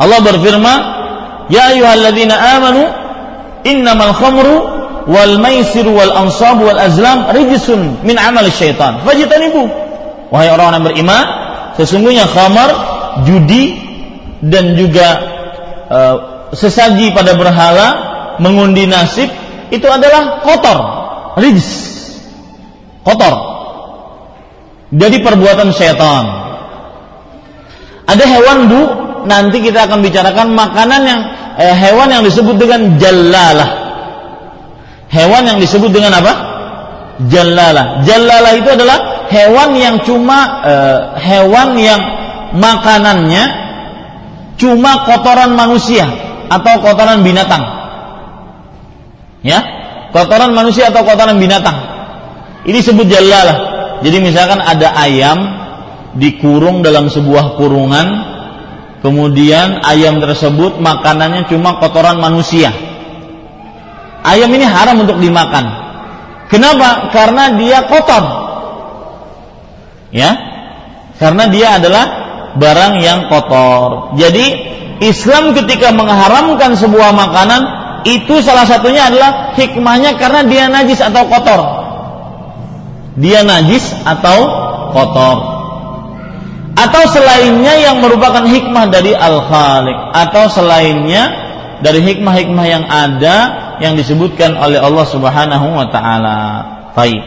Allah berfirman, "Ya ayyuhalladzina amanu innamal khamru wal maisir wal ansab wal azlam rijsun min amal syaitan. Fajtanibu." Wahai orang yang beriman, sesungguhnya khamar, judi dan juga uh, sesaji pada berhala, mengundi nasib itu adalah kotor, rijs. Kotor. Jadi perbuatan syaitan. Ada hewan bu nanti kita akan bicarakan makanan yang eh, hewan yang disebut dengan jalalah. Hewan yang disebut dengan apa? Jalalah. Jalalah itu adalah hewan yang cuma eh, hewan yang makanannya cuma kotoran manusia atau kotoran binatang. Ya, kotoran manusia atau kotoran binatang. Ini disebut jalalah. Jadi misalkan ada ayam dikurung dalam sebuah kurungan Kemudian ayam tersebut makanannya cuma kotoran manusia. Ayam ini haram untuk dimakan. Kenapa? Karena dia kotor. Ya. Karena dia adalah barang yang kotor. Jadi Islam ketika mengharamkan sebuah makanan itu salah satunya adalah hikmahnya karena dia najis atau kotor. Dia najis atau kotor atau selainnya yang merupakan hikmah dari Al-Khaliq atau selainnya dari hikmah-hikmah yang ada yang disebutkan oleh Allah Subhanahu wa taala. Baik.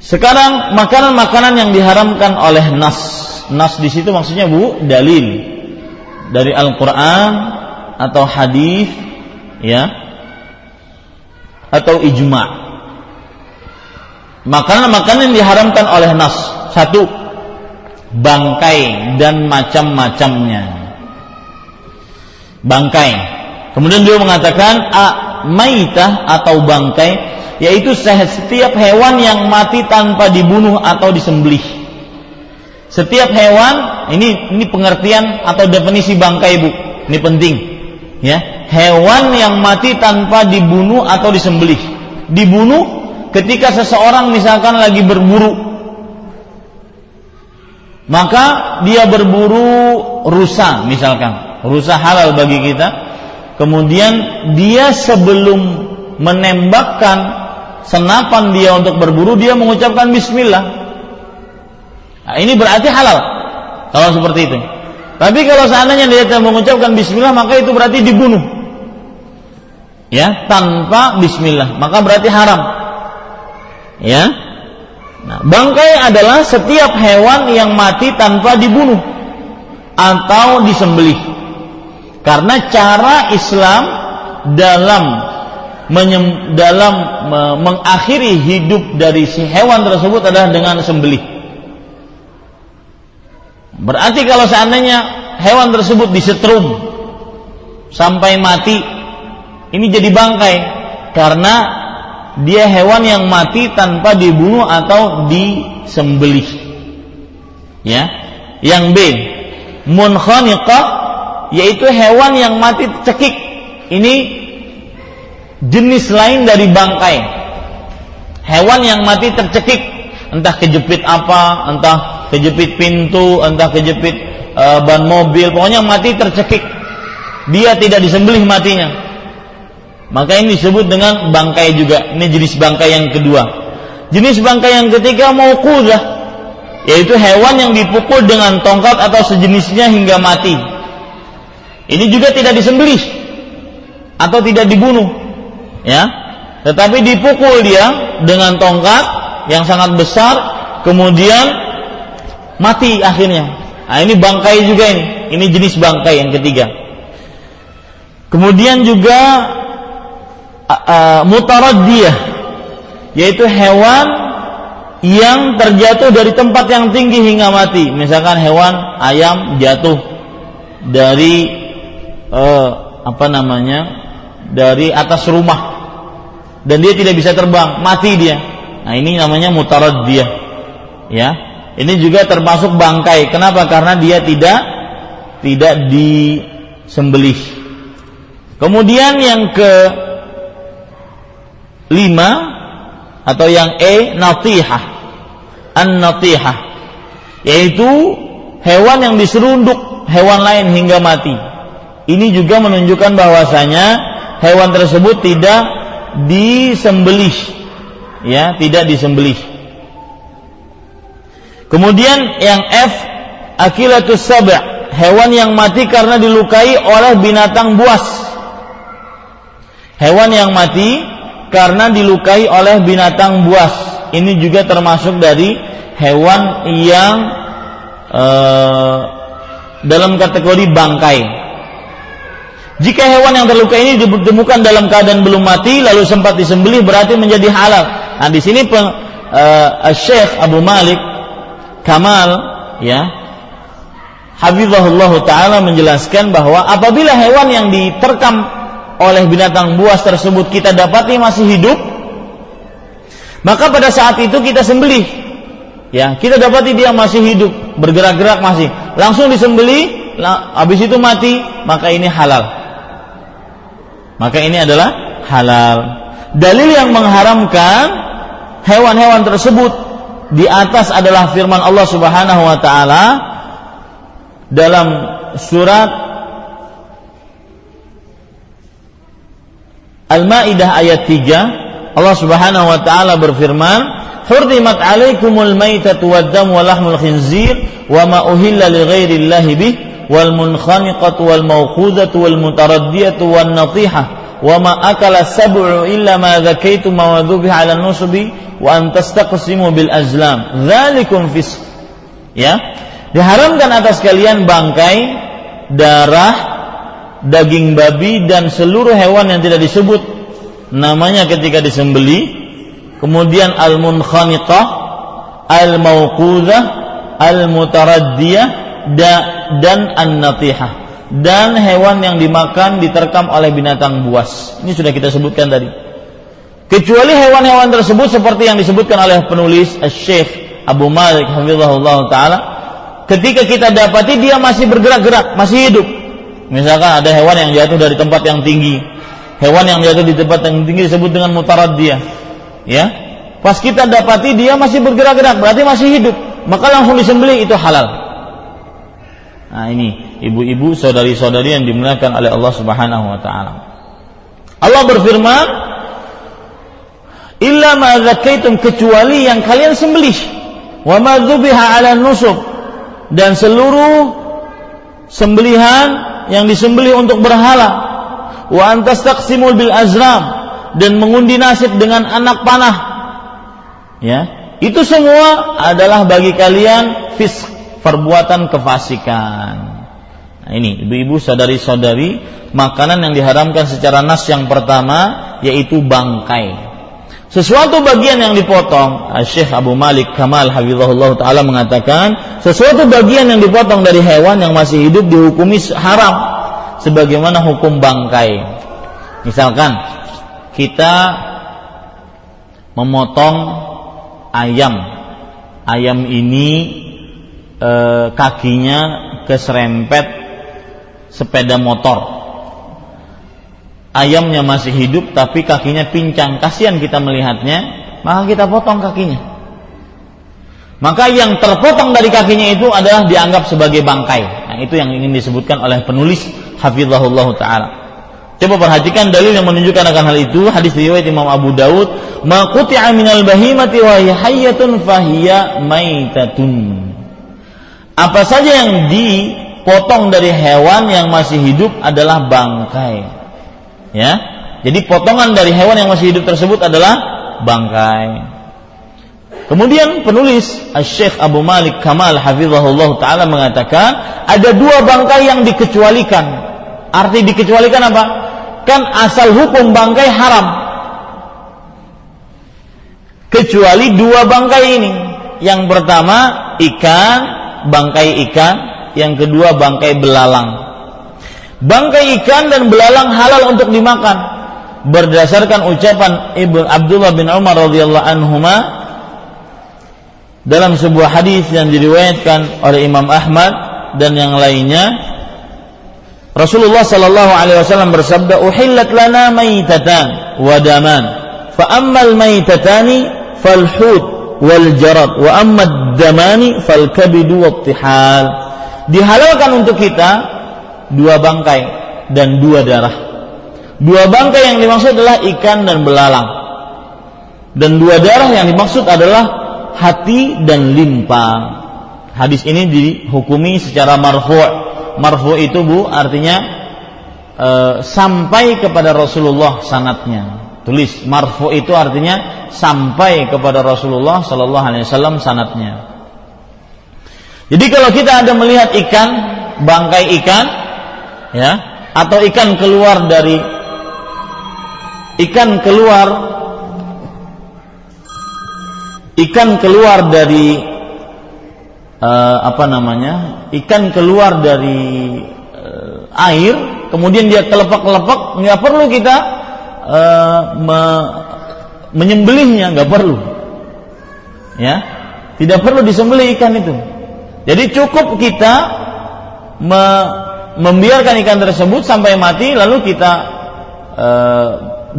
Sekarang makanan-makanan yang diharamkan oleh nas. Nas di situ maksudnya Bu, dalil dari Al-Qur'an atau hadis ya atau ijma. Makanan-makanan yang diharamkan oleh nas. Satu, bangkai dan macam-macamnya. Bangkai. Kemudian dia mengatakan a maitah atau bangkai yaitu setiap hewan yang mati tanpa dibunuh atau disembelih. Setiap hewan ini ini pengertian atau definisi bangkai Bu. Ini penting. Ya, hewan yang mati tanpa dibunuh atau disembelih. Dibunuh ketika seseorang misalkan lagi berburu maka dia berburu rusa misalkan rusa halal bagi kita kemudian dia sebelum menembakkan senapan dia untuk berburu dia mengucapkan bismillah. Nah, ini berarti halal kalau seperti itu. Tapi kalau seandainya dia tidak mengucapkan bismillah maka itu berarti dibunuh. Ya tanpa bismillah maka berarti haram. Ya? Nah, bangkai adalah setiap hewan yang mati tanpa dibunuh atau disembelih. Karena cara Islam dalam menyem, dalam me, mengakhiri hidup dari si hewan tersebut adalah dengan sembelih. Berarti kalau seandainya hewan tersebut disetrum sampai mati, ini jadi bangkai karena dia hewan yang mati tanpa dibunuh atau disembelih. Ya. Yang B, munkhaniqah yaitu hewan yang mati cekik. Ini jenis lain dari bangkai. Hewan yang mati tercekik, entah kejepit apa, entah kejepit pintu, entah kejepit e, ban mobil, pokoknya mati tercekik. Dia tidak disembelih matinya. Maka ini disebut dengan bangkai juga. Ini jenis bangkai yang kedua. Jenis bangkai yang ketiga mauqudah, yaitu hewan yang dipukul dengan tongkat atau sejenisnya hingga mati. Ini juga tidak disembelih atau tidak dibunuh. Ya. Tetapi dipukul dia dengan tongkat yang sangat besar kemudian mati akhirnya. Nah, ini bangkai juga ini. Ini jenis bangkai yang ketiga. Kemudian juga uh, mutaraddiyah yaitu hewan yang terjatuh dari tempat yang tinggi hingga mati. Misalkan hewan ayam jatuh dari uh, apa namanya? dari atas rumah dan dia tidak bisa terbang, mati dia. Nah, ini namanya mutaraddiyah. Ya. Ini juga termasuk bangkai. Kenapa? Karena dia tidak tidak disembelih. Kemudian yang ke lima atau yang E natihah an natihah yaitu hewan yang diserunduk hewan lain hingga mati ini juga menunjukkan bahwasanya hewan tersebut tidak disembelih ya tidak disembelih kemudian yang F akilatus sab' hewan yang mati karena dilukai oleh binatang buas hewan yang mati karena dilukai oleh binatang buas. Ini juga termasuk dari hewan yang e, dalam kategori bangkai. Jika hewan yang terluka ini ditemukan dalam keadaan belum mati lalu sempat disembelih berarti menjadi halal. Nah, di sini peng, e, Syekh Abu Malik Kamal ya Habibullah taala menjelaskan bahwa apabila hewan yang diterkam oleh binatang buas tersebut kita dapati masih hidup, maka pada saat itu kita sembelih. Ya, kita dapati dia masih hidup, bergerak-gerak masih. Langsung disembelih, habis itu mati, maka ini halal. Maka ini adalah halal. Dalil yang mengharamkan hewan-hewan tersebut di atas adalah firman Allah Subhanahu wa taala dalam surat Al-Maidah ayat 3 Allah Subhanahu wa taala berfirman Hurrimat alaikumul maitatu wad-dam wa lahmul khinzir wa ma uhilla li ghairi bih wal munkhaniqatu wal mawqudatu wal mutaraddiyatu wan natihah wa ma akala sab'u illa ma dzakaitum wa dhubiha 'ala nusubi wa an tastaqsimu bil azlam. Dzalikum fis ya. Diharamkan atas kalian bangkai darah daging babi dan seluruh hewan yang tidak disebut. Namanya ketika disembeli. Kemudian al munkhaniqah al mauquzah al mutaraddiyah dan an natihah dan hewan yang dimakan diterkam oleh binatang buas ini sudah kita sebutkan tadi kecuali hewan-hewan tersebut seperti yang disebutkan oleh penulis Syekh Abu Malik hafizahullah taala ketika kita dapati dia masih bergerak-gerak masih hidup Misalkan ada hewan yang jatuh dari tempat yang tinggi. Hewan yang jatuh di tempat yang tinggi disebut dengan dia, Ya. Pas kita dapati dia masih bergerak-gerak, berarti masih hidup. Maka langsung disembelih itu halal. Nah, ini ibu-ibu, saudari-saudari yang dimuliakan oleh Allah Subhanahu wa taala. Allah berfirman, "Illa ma kecuali yang kalian sembelih, wa ma ala nusub dan seluruh sembelihan yang disembelih untuk berhala. Wa antas taqsimul bil azram dan mengundi nasib dengan anak panah. Ya Itu semua adalah bagi kalian fisk, perbuatan kefasikan. Nah, ini ibu-ibu saudari-saudari, makanan yang diharamkan secara nas yang pertama yaitu bangkai. Sesuatu bagian yang dipotong, Syekh Abu Malik Kamal Hafizahullah Ta'ala mengatakan, sesuatu bagian yang dipotong dari hewan yang masih hidup dihukumi haram, sebagaimana hukum bangkai. Misalkan, kita memotong ayam. Ayam ini e, kakinya keserempet sepeda motor ayamnya masih hidup tapi kakinya pincang, kasihan kita melihatnya, maka kita potong kakinya. Maka yang terpotong dari kakinya itu adalah dianggap sebagai bangkai. Nah, itu yang ingin disebutkan oleh penulis Hafizahullah taala. Coba perhatikan dalil yang menunjukkan akan hal itu hadis riwayat Imam Abu Daud, "Ma quti'a minal bahimati wa hayyatun fahiya maitatun." Apa saja yang dipotong dari hewan yang masih hidup adalah bangkai. Ya. Jadi potongan dari hewan yang masih hidup tersebut adalah bangkai. Kemudian penulis Syekh Abu Malik Kamal Hafizahullah Ta'ala mengatakan ada dua bangkai yang dikecualikan. Arti dikecualikan apa? Kan asal hukum bangkai haram. Kecuali dua bangkai ini. Yang pertama ikan, bangkai ikan. Yang kedua bangkai belalang. Bangkai ikan dan belalang halal untuk dimakan berdasarkan ucapan Ibnu Abdullah bin Umar radhiyallahu anhuma dalam sebuah hadis yang diriwayatkan oleh Imam Ahmad dan yang lainnya Rasulullah sallallahu alaihi wasallam bersabda uhillat lana maitatan wa daman fa ammal maitatani fal hut wal jarad wa amma damani fal kabidu wat tihal dihalalkan untuk kita dua bangkai dan dua darah. Dua bangkai yang dimaksud adalah ikan dan belalang. Dan dua darah yang dimaksud adalah hati dan limpa. Hadis ini dihukumi secara marfu'. Marfu' itu Bu artinya e, sampai kepada Rasulullah sanatnya. Tulis marfu itu artinya sampai kepada Rasulullah sallallahu alaihi wasallam sanatnya. Jadi kalau kita ada melihat ikan, bangkai ikan, ya atau ikan keluar dari ikan keluar ikan keluar dari uh, apa namanya ikan keluar dari uh, air kemudian dia kelepak-kelepak nggak perlu kita uh, me menyembelihnya nggak perlu. Ya tidak perlu disembelih ikan itu. Jadi cukup kita me membiarkan ikan tersebut sampai mati lalu kita e,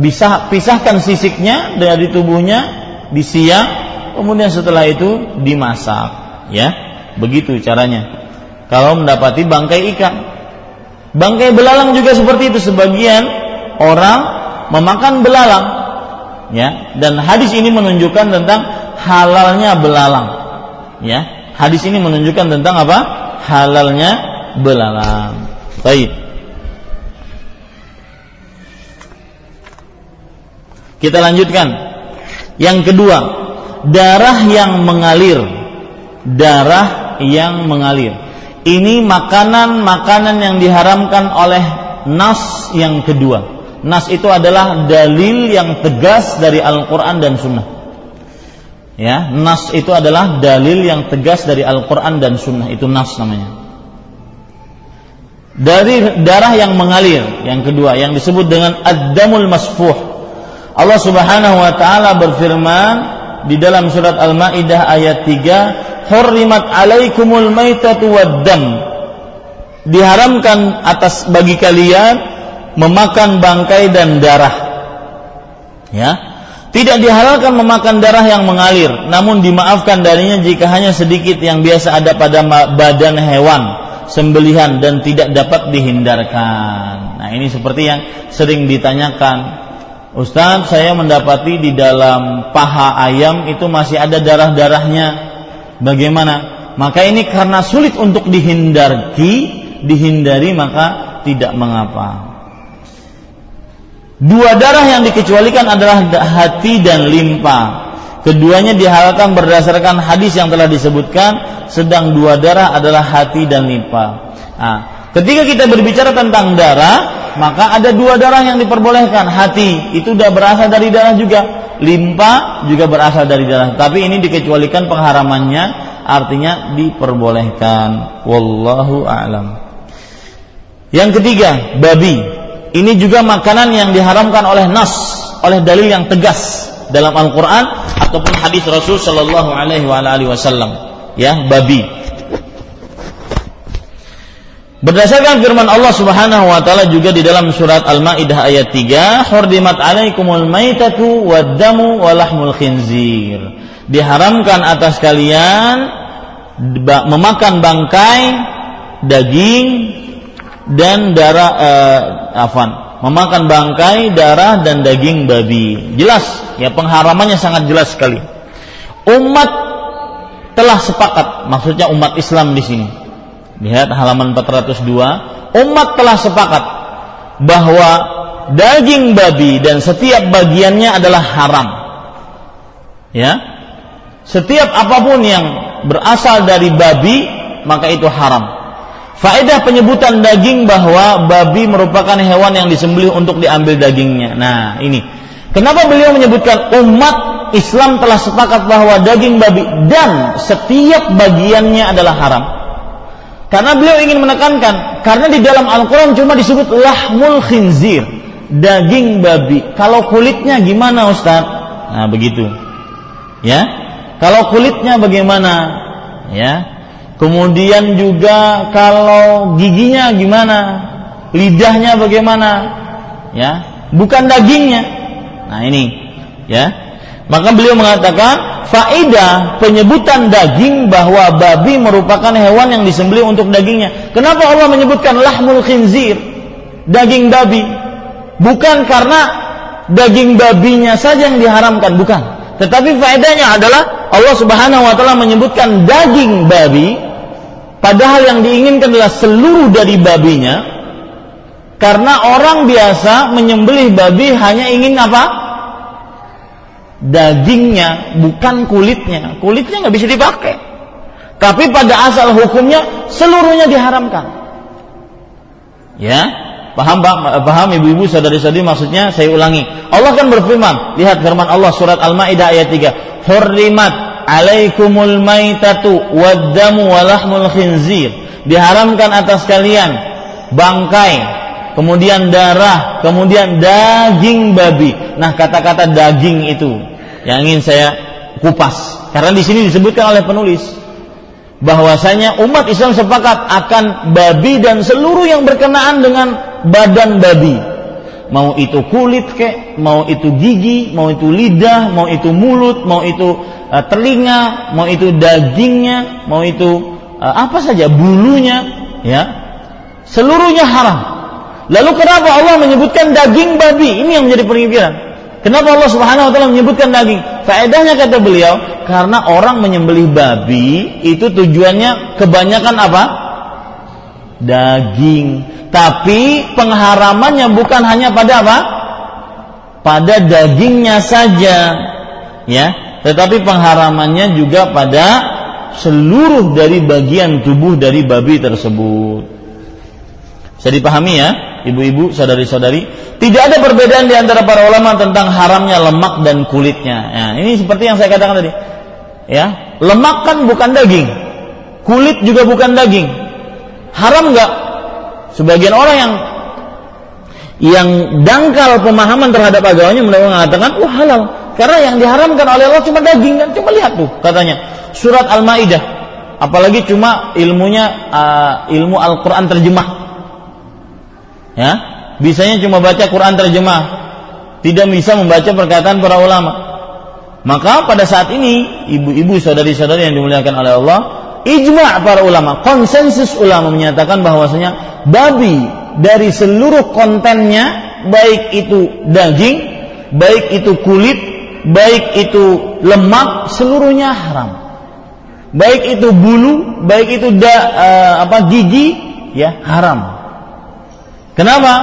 bisa pisahkan sisiknya dari tubuhnya di siang kemudian setelah itu dimasak. Ya begitu caranya. Kalau mendapati bangkai ikan. Bangkai belalang juga seperti itu. Sebagian orang memakan belalang ya dan hadis ini menunjukkan tentang halalnya belalang ya hadis ini menunjukkan tentang apa halalnya belalang Baik. Kita lanjutkan. Yang kedua, darah yang mengalir. Darah yang mengalir. Ini makanan-makanan yang diharamkan oleh nas yang kedua. Nas itu adalah dalil yang tegas dari Al-Quran dan Sunnah. Ya, nas itu adalah dalil yang tegas dari Al-Quran dan Sunnah. Itu nas namanya dari darah yang mengalir. Yang kedua yang disebut dengan ad-damul masfuh. Allah Subhanahu wa taala berfirman di dalam surat Al-Maidah ayat 3, "Hurrimat 'alaikumul maitatu wad-dam." Diharamkan atas bagi kalian memakan bangkai dan darah. Ya. Tidak dihalalkan memakan darah yang mengalir, namun dimaafkan darinya jika hanya sedikit yang biasa ada pada badan hewan sembelihan dan tidak dapat dihindarkan. Nah, ini seperti yang sering ditanyakan. Ustaz, saya mendapati di dalam paha ayam itu masih ada darah-darahnya. Bagaimana? Maka ini karena sulit untuk dihindari, dihindari maka tidak mengapa. Dua darah yang dikecualikan adalah hati dan limpa. Keduanya dihalalkan berdasarkan hadis yang telah disebutkan, sedang dua darah adalah hati dan limpa. Nah, ketika kita berbicara tentang darah, maka ada dua darah yang diperbolehkan. Hati itu sudah berasal dari darah juga, limpa juga berasal dari darah. Tapi ini dikecualikan pengharamannya, artinya diperbolehkan. Wallahu a'lam. Yang ketiga, babi. Ini juga makanan yang diharamkan oleh nas, oleh dalil yang tegas dalam Al-Qur'an ataupun hadis Rasul sallallahu alaihi wasallam. Ya, babi. Berdasarkan firman Allah Subhanahu wa taala juga di dalam surat Al-Maidah ayat 3, "Hurdimat 'alaikumul maitatu wad-damu wa lahmul khinzir." Diharamkan atas kalian memakan bangkai, daging dan darah eh, afan memakan bangkai, darah dan daging babi. Jelas, ya pengharamannya sangat jelas sekali. Umat telah sepakat, maksudnya umat Islam di sini. Lihat halaman 402, umat telah sepakat bahwa daging babi dan setiap bagiannya adalah haram. Ya. Setiap apa pun yang berasal dari babi maka itu haram. Faedah penyebutan daging bahwa babi merupakan hewan yang disembelih untuk diambil dagingnya. Nah, ini. Kenapa beliau menyebutkan umat Islam telah sepakat bahwa daging babi dan setiap bagiannya adalah haram? Karena beliau ingin menekankan, karena di dalam Al-Quran cuma disebut lahmul khinzir, daging babi. Kalau kulitnya gimana Ustaz? Nah, begitu. Ya. Kalau kulitnya bagaimana? Ya. Kemudian juga kalau giginya gimana? Lidahnya bagaimana? Ya, bukan dagingnya. Nah, ini ya. Maka beliau mengatakan faedah penyebutan daging bahwa babi merupakan hewan yang disembelih untuk dagingnya. Kenapa Allah menyebutkan lahmul khinzir? Daging babi. Bukan karena daging babinya saja yang diharamkan, bukan. Tetapi faedahnya adalah Allah Subhanahu wa taala menyebutkan daging babi Padahal yang diinginkan adalah seluruh dari babinya. Karena orang biasa menyembelih babi hanya ingin apa? Dagingnya, bukan kulitnya. Kulitnya nggak bisa dipakai. Tapi pada asal hukumnya seluruhnya diharamkan. Ya, paham pak? Paham ibu-ibu saudari-saudari maksudnya? Saya ulangi. Allah kan berfirman, lihat firman Allah surat Al-Maidah ayat 3. Hurrimat alaikumul maitatu waddamu walahmul khinzir. Diharamkan atas kalian bangkai kemudian darah kemudian daging babi. Nah kata-kata daging itu yang ingin saya kupas. Karena di sini disebutkan oleh penulis bahwasanya umat Islam sepakat akan babi dan seluruh yang berkenaan dengan badan babi mau itu kulit kek, mau itu gigi, mau itu lidah, mau itu mulut, mau itu uh, telinga, mau itu dagingnya, mau itu uh, apa saja bulunya, ya. Seluruhnya haram. Lalu kenapa Allah menyebutkan daging babi? Ini yang menjadi pemikiran. Kenapa Allah Subhanahu wa taala menyebutkan daging? Faedahnya kata beliau, karena orang menyembelih babi itu tujuannya kebanyakan apa? Daging. Tapi pengharamannya bukan hanya pada apa? Pada dagingnya saja. Ya, tetapi pengharamannya juga pada seluruh dari bagian tubuh dari babi tersebut. Bisa dipahami ya, ibu-ibu, saudari-saudari. Tidak ada perbedaan di antara para ulama tentang haramnya lemak dan kulitnya. Ya, ini seperti yang saya katakan tadi. Ya, lemak kan bukan daging, kulit juga bukan daging. Haram nggak? Sebagian orang yang yang dangkal pemahaman terhadap agamanya mengatakan, wah halal. Karena yang diharamkan oleh Allah cuma daging kan. Coba lihat tuh katanya. Surat Al-Maidah. Apalagi cuma ilmunya uh, ilmu Al-Qur'an terjemah. Ya. Bisanya cuma baca Quran terjemah. Tidak bisa membaca perkataan para ulama. Maka pada saat ini ibu-ibu saudari-saudari yang dimuliakan oleh Allah, ijma' para ulama, konsensus ulama menyatakan bahwasanya babi dari seluruh kontennya baik itu daging, baik itu kulit, baik itu lemak seluruhnya haram. Baik itu bulu, baik itu da, uh, apa gigi ya haram. Kenapa?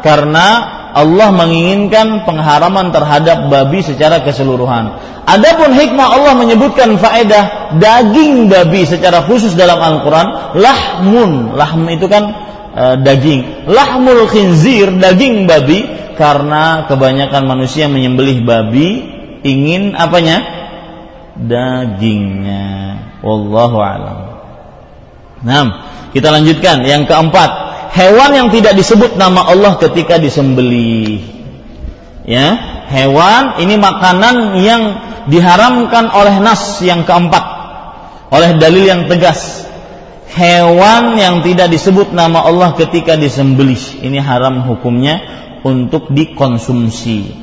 Karena Allah menginginkan pengharaman terhadap babi secara keseluruhan. Adapun hikmah Allah menyebutkan faedah daging babi secara khusus dalam Al-Quran, lahmun, lahm itu kan e, daging, lahmul khinzir, daging babi, karena kebanyakan manusia menyembelih babi ingin apanya? Dagingnya. Wallahu alam. Nah, kita lanjutkan yang keempat hewan yang tidak disebut nama Allah ketika disembelih. Ya, hewan ini makanan yang diharamkan oleh nas yang keempat, oleh dalil yang tegas. Hewan yang tidak disebut nama Allah ketika disembelih ini haram hukumnya untuk dikonsumsi.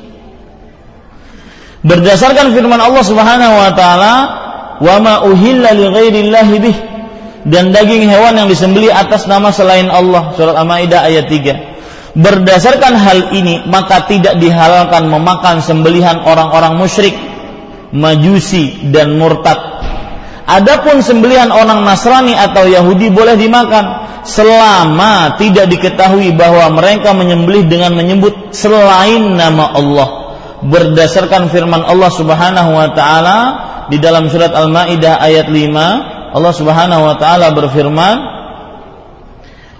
Berdasarkan firman Allah Subhanahu wa taala, "Wa ma uhilla li bih" dan daging hewan yang disembeli atas nama selain Allah. Surat Al-Maidah ayat 3. Berdasarkan hal ini, maka tidak dihalalkan memakan sembelihan orang-orang musyrik, majusi dan murtad. Adapun sembelihan orang Nasrani atau Yahudi boleh dimakan selama tidak diketahui bahwa mereka menyembelih dengan menyebut selain nama Allah. Berdasarkan firman Allah Subhanahu wa taala di dalam surat Al-Maidah ayat 5 Allah Subhanahu wa taala berfirman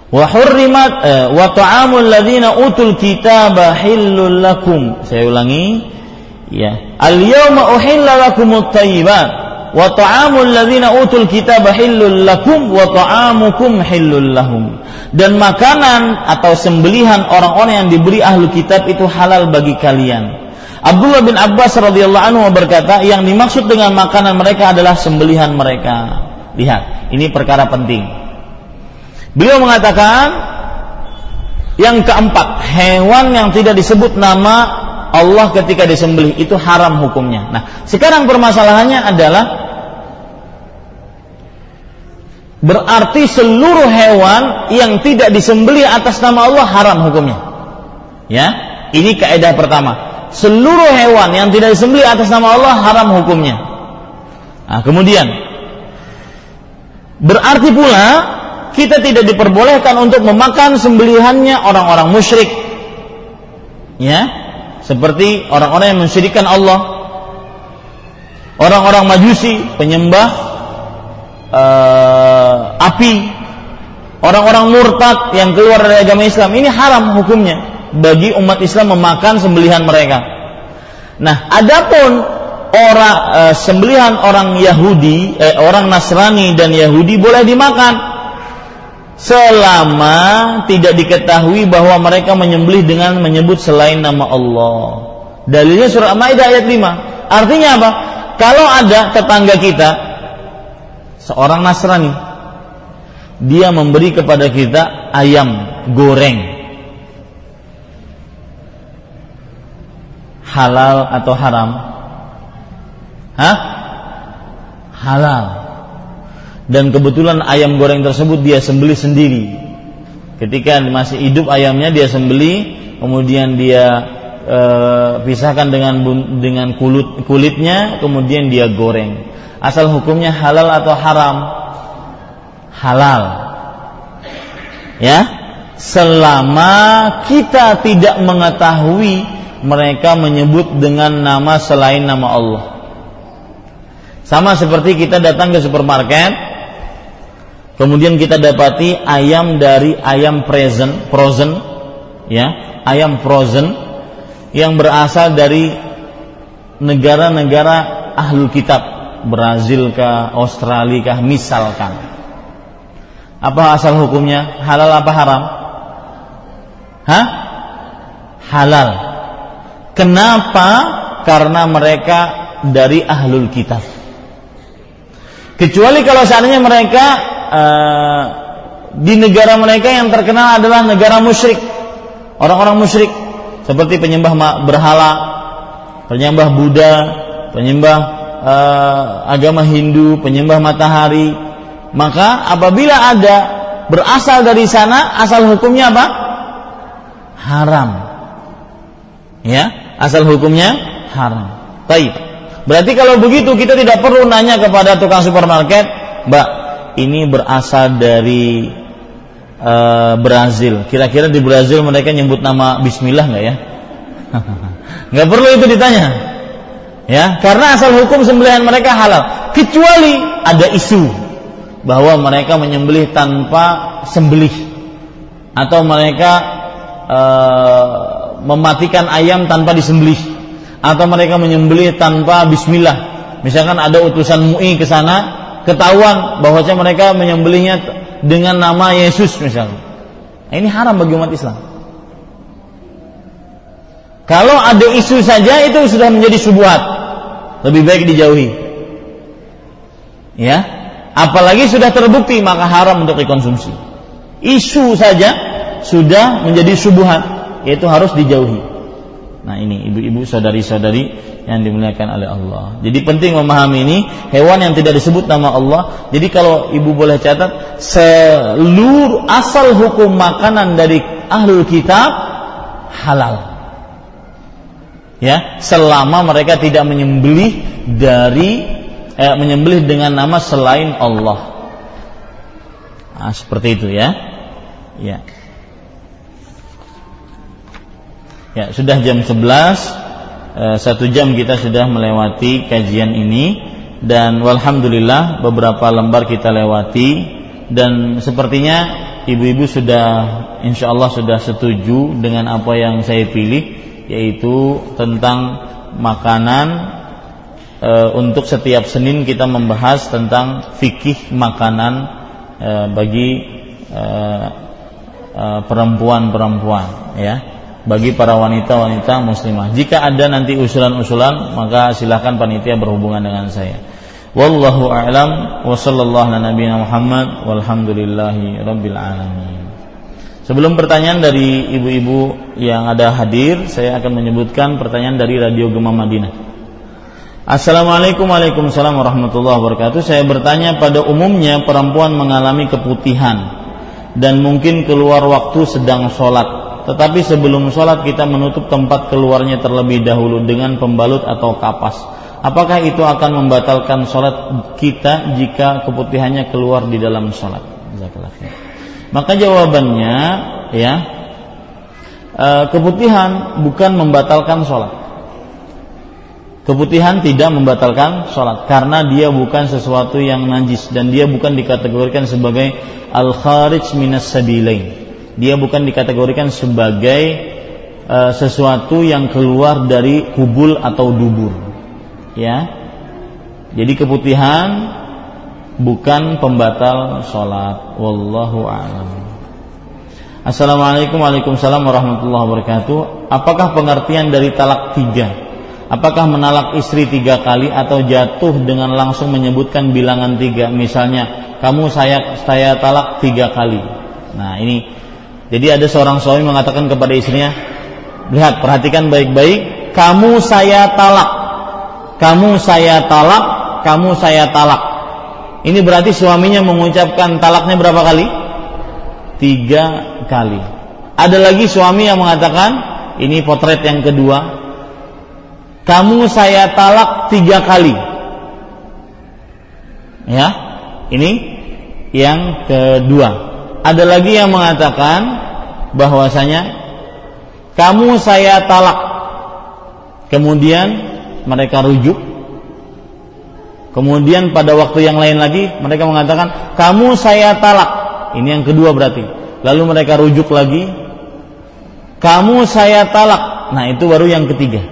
wa hurrimat eh, wa ta'amul ladzina utul kitaba hillul lakum. Saya ulangi ya. Al yawma uhilla lakumut thayyibat wa ta'amul ladzina utul kitaba hillul lakum wa ta'amukum hillul lahum. Dan makanan atau sembelihan orang-orang yang diberi ahlu kitab itu halal bagi kalian. Abdullah bin Abbas radhiyallahu anhu berkata yang dimaksud dengan makanan mereka adalah sembelihan mereka Lihat, ini perkara penting. Beliau mengatakan yang keempat, hewan yang tidak disebut nama Allah ketika disembelih itu haram hukumnya. Nah, sekarang permasalahannya adalah berarti seluruh hewan yang tidak disembelih atas nama Allah haram hukumnya. Ya, ini kaidah pertama. Seluruh hewan yang tidak disembelih atas nama Allah haram hukumnya. Nah, kemudian Berarti pula kita tidak diperbolehkan untuk memakan sembelihannya orang-orang musyrik. Ya, seperti orang-orang yang mensyirikan Allah. Orang-orang Majusi, penyembah uh, api. Orang-orang murtad yang keluar dari agama Islam ini haram hukumnya bagi umat Islam memakan sembelihan mereka. Nah, adapun orang e, sembelihan orang Yahudi, eh, orang Nasrani dan Yahudi boleh dimakan selama tidak diketahui bahwa mereka menyembelih dengan menyebut selain nama Allah. Dalilnya surah Maidah ayat 5. Artinya apa? Kalau ada tetangga kita seorang Nasrani dia memberi kepada kita ayam goreng halal atau haram Hah? Halal. Dan kebetulan ayam goreng tersebut dia sembeli sendiri. Ketika masih hidup ayamnya dia sembeli, kemudian dia e, pisahkan dengan dengan kulit kulitnya, kemudian dia goreng. Asal hukumnya halal atau haram? Halal. Ya, selama kita tidak mengetahui mereka menyebut dengan nama selain nama Allah. Sama seperti kita datang ke supermarket, kemudian kita dapati ayam dari ayam present, frozen, ya, ayam frozen yang berasal dari negara-negara ahlul kitab, Brazil kah, Australia kah, misalkan. Apa asal hukumnya? Halal apa haram? Hah? Halal. Kenapa? Karena mereka dari ahlul kitab. Kecuali kalau seandainya mereka uh, di negara mereka yang terkenal adalah negara musyrik, orang-orang musyrik seperti penyembah berhala, penyembah Buddha, penyembah uh, agama Hindu, penyembah matahari. Maka apabila ada berasal dari sana, asal hukumnya apa? Haram. Ya, asal hukumnya haram. Baik. Berarti kalau begitu kita tidak perlu nanya kepada tukang supermarket, Mbak, ini berasal dari uh, Brazil. Kira-kira di Brazil mereka nyebut nama Bismillah nggak ya? nggak perlu itu ditanya. Ya, karena asal hukum sembelihan mereka halal. Kecuali ada isu bahwa mereka menyembelih tanpa sembelih atau mereka uh, mematikan ayam tanpa disembelih atau mereka menyembelih tanpa bismillah. Misalkan ada utusan MUI ke sana, ketahuan bahwasanya mereka menyembelihnya dengan nama Yesus misalnya. Nah, ini haram bagi umat Islam. Kalau ada isu saja itu sudah menjadi subuhat. Lebih baik dijauhi. Ya. Apalagi sudah terbukti maka haram untuk dikonsumsi. Isu saja sudah menjadi subuhat, yaitu harus dijauhi. Nah ini ibu-ibu saudari-saudari yang dimuliakan oleh Allah. Jadi penting memahami ini hewan yang tidak disebut nama Allah. Jadi kalau ibu boleh catat seluruh asal hukum makanan dari ahlul kitab halal. Ya, selama mereka tidak menyembelih dari eh, menyembelih dengan nama selain Allah. Nah, seperti itu ya. Ya. Ya, sudah jam 11 eh, Satu jam kita sudah melewati kajian ini. Dan walhamdulillah beberapa lembar kita lewati. Dan sepertinya ibu-ibu sudah insya Allah sudah setuju dengan apa yang saya pilih Yaitu tentang makanan. E, Untuk setiap Senin kita membahas tentang fikih makanan e, bagi perempuan-perempuan ya bagi para wanita-wanita muslimah. Jika ada nanti usulan-usulan, maka silahkan panitia berhubungan dengan saya. Wallahu a'lam wa sallallahu ala Muhammad walhamdulillahi rabbil alamin. Sebelum pertanyaan dari ibu-ibu yang ada hadir, saya akan menyebutkan pertanyaan dari Radio Gema Madinah. Assalamualaikum warahmatullahi wabarakatuh Saya bertanya pada umumnya perempuan mengalami keputihan Dan mungkin keluar waktu sedang sholat tetapi sebelum sholat kita menutup tempat keluarnya terlebih dahulu dengan pembalut atau kapas. Apakah itu akan membatalkan sholat kita jika keputihannya keluar di dalam sholat? Maka jawabannya ya e, keputihan bukan membatalkan sholat. Keputihan tidak membatalkan sholat karena dia bukan sesuatu yang najis dan dia bukan dikategorikan sebagai al kharij minas sabilain dia bukan dikategorikan sebagai uh, sesuatu yang keluar dari kubul atau dubur. Ya. Jadi keputihan bukan pembatal sholat. Wallahu a'lam. Assalamualaikum Waalaikumsalam warahmatullahi wabarakatuh. Apakah pengertian dari talak tiga? Apakah menalak istri tiga kali Atau jatuh dengan langsung menyebutkan bilangan tiga? Misalnya Kamu saya, saya talak tiga kali. Nah ini jadi ada seorang suami mengatakan kepada istrinya, lihat perhatikan baik-baik, kamu saya talak, kamu saya talak, kamu saya talak. Ini berarti suaminya mengucapkan talaknya berapa kali? Tiga kali. Ada lagi suami yang mengatakan, ini potret yang kedua, kamu saya talak tiga kali. Ya, ini yang kedua. Ada lagi yang mengatakan bahwasanya kamu saya talak. Kemudian mereka rujuk. Kemudian pada waktu yang lain lagi mereka mengatakan kamu saya talak. Ini yang kedua berarti. Lalu mereka rujuk lagi. Kamu saya talak. Nah, itu baru yang ketiga.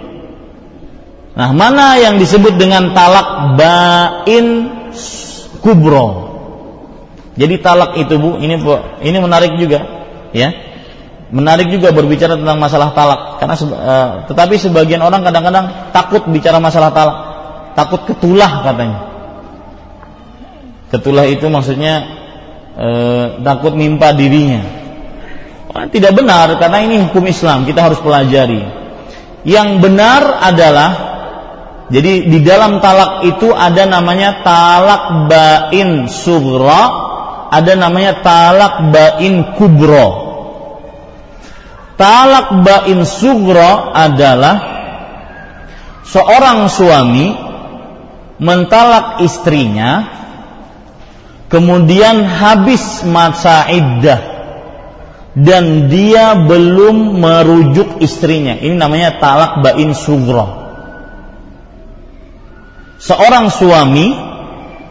Nah, mana yang disebut dengan talak bain kubro? Jadi talak itu Bu, ini ini menarik juga, ya. Menarik juga berbicara tentang masalah talak karena uh, tetapi sebagian orang kadang-kadang takut bicara masalah talak. Takut ketulah katanya. Ketulah itu maksudnya uh, takut mimpa dirinya. Tidak benar karena ini hukum Islam, kita harus pelajari. Yang benar adalah jadi di dalam talak itu ada namanya talak bain sugra ada namanya talak bain kubro. Talak bain sugro adalah seorang suami mentalak istrinya kemudian habis masa iddah dan dia belum merujuk istrinya. Ini namanya talak bain sugro. Seorang suami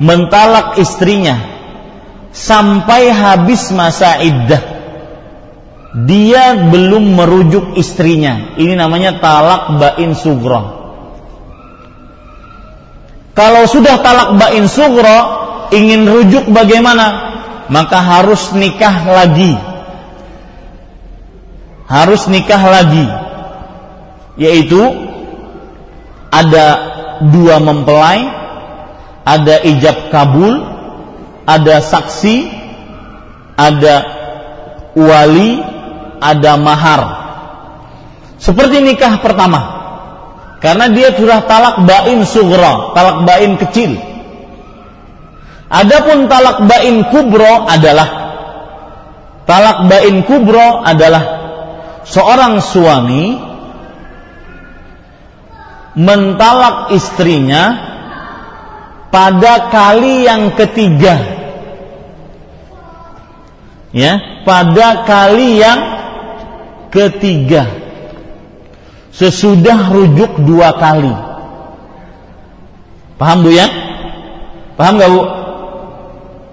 mentalak istrinya sampai habis masa iddah. Dia belum merujuk istrinya. Ini namanya talak bain sugro. Kalau sudah talak bain sugro, ingin rujuk bagaimana? Maka harus nikah lagi harus nikah lagi yaitu ada dua mempelai ada ijab kabul ada saksi ada wali ada mahar. Seperti nikah pertama. Karena dia sudah talak bain sugra talak bain kecil. Adapun talak bain kubro adalah talak bain kubro adalah seorang suami mentalak istrinya pada kali yang ketiga. Ya pada kali yang ketiga. Sesudah rujuk dua kali. Paham bu ya? Paham gak bu?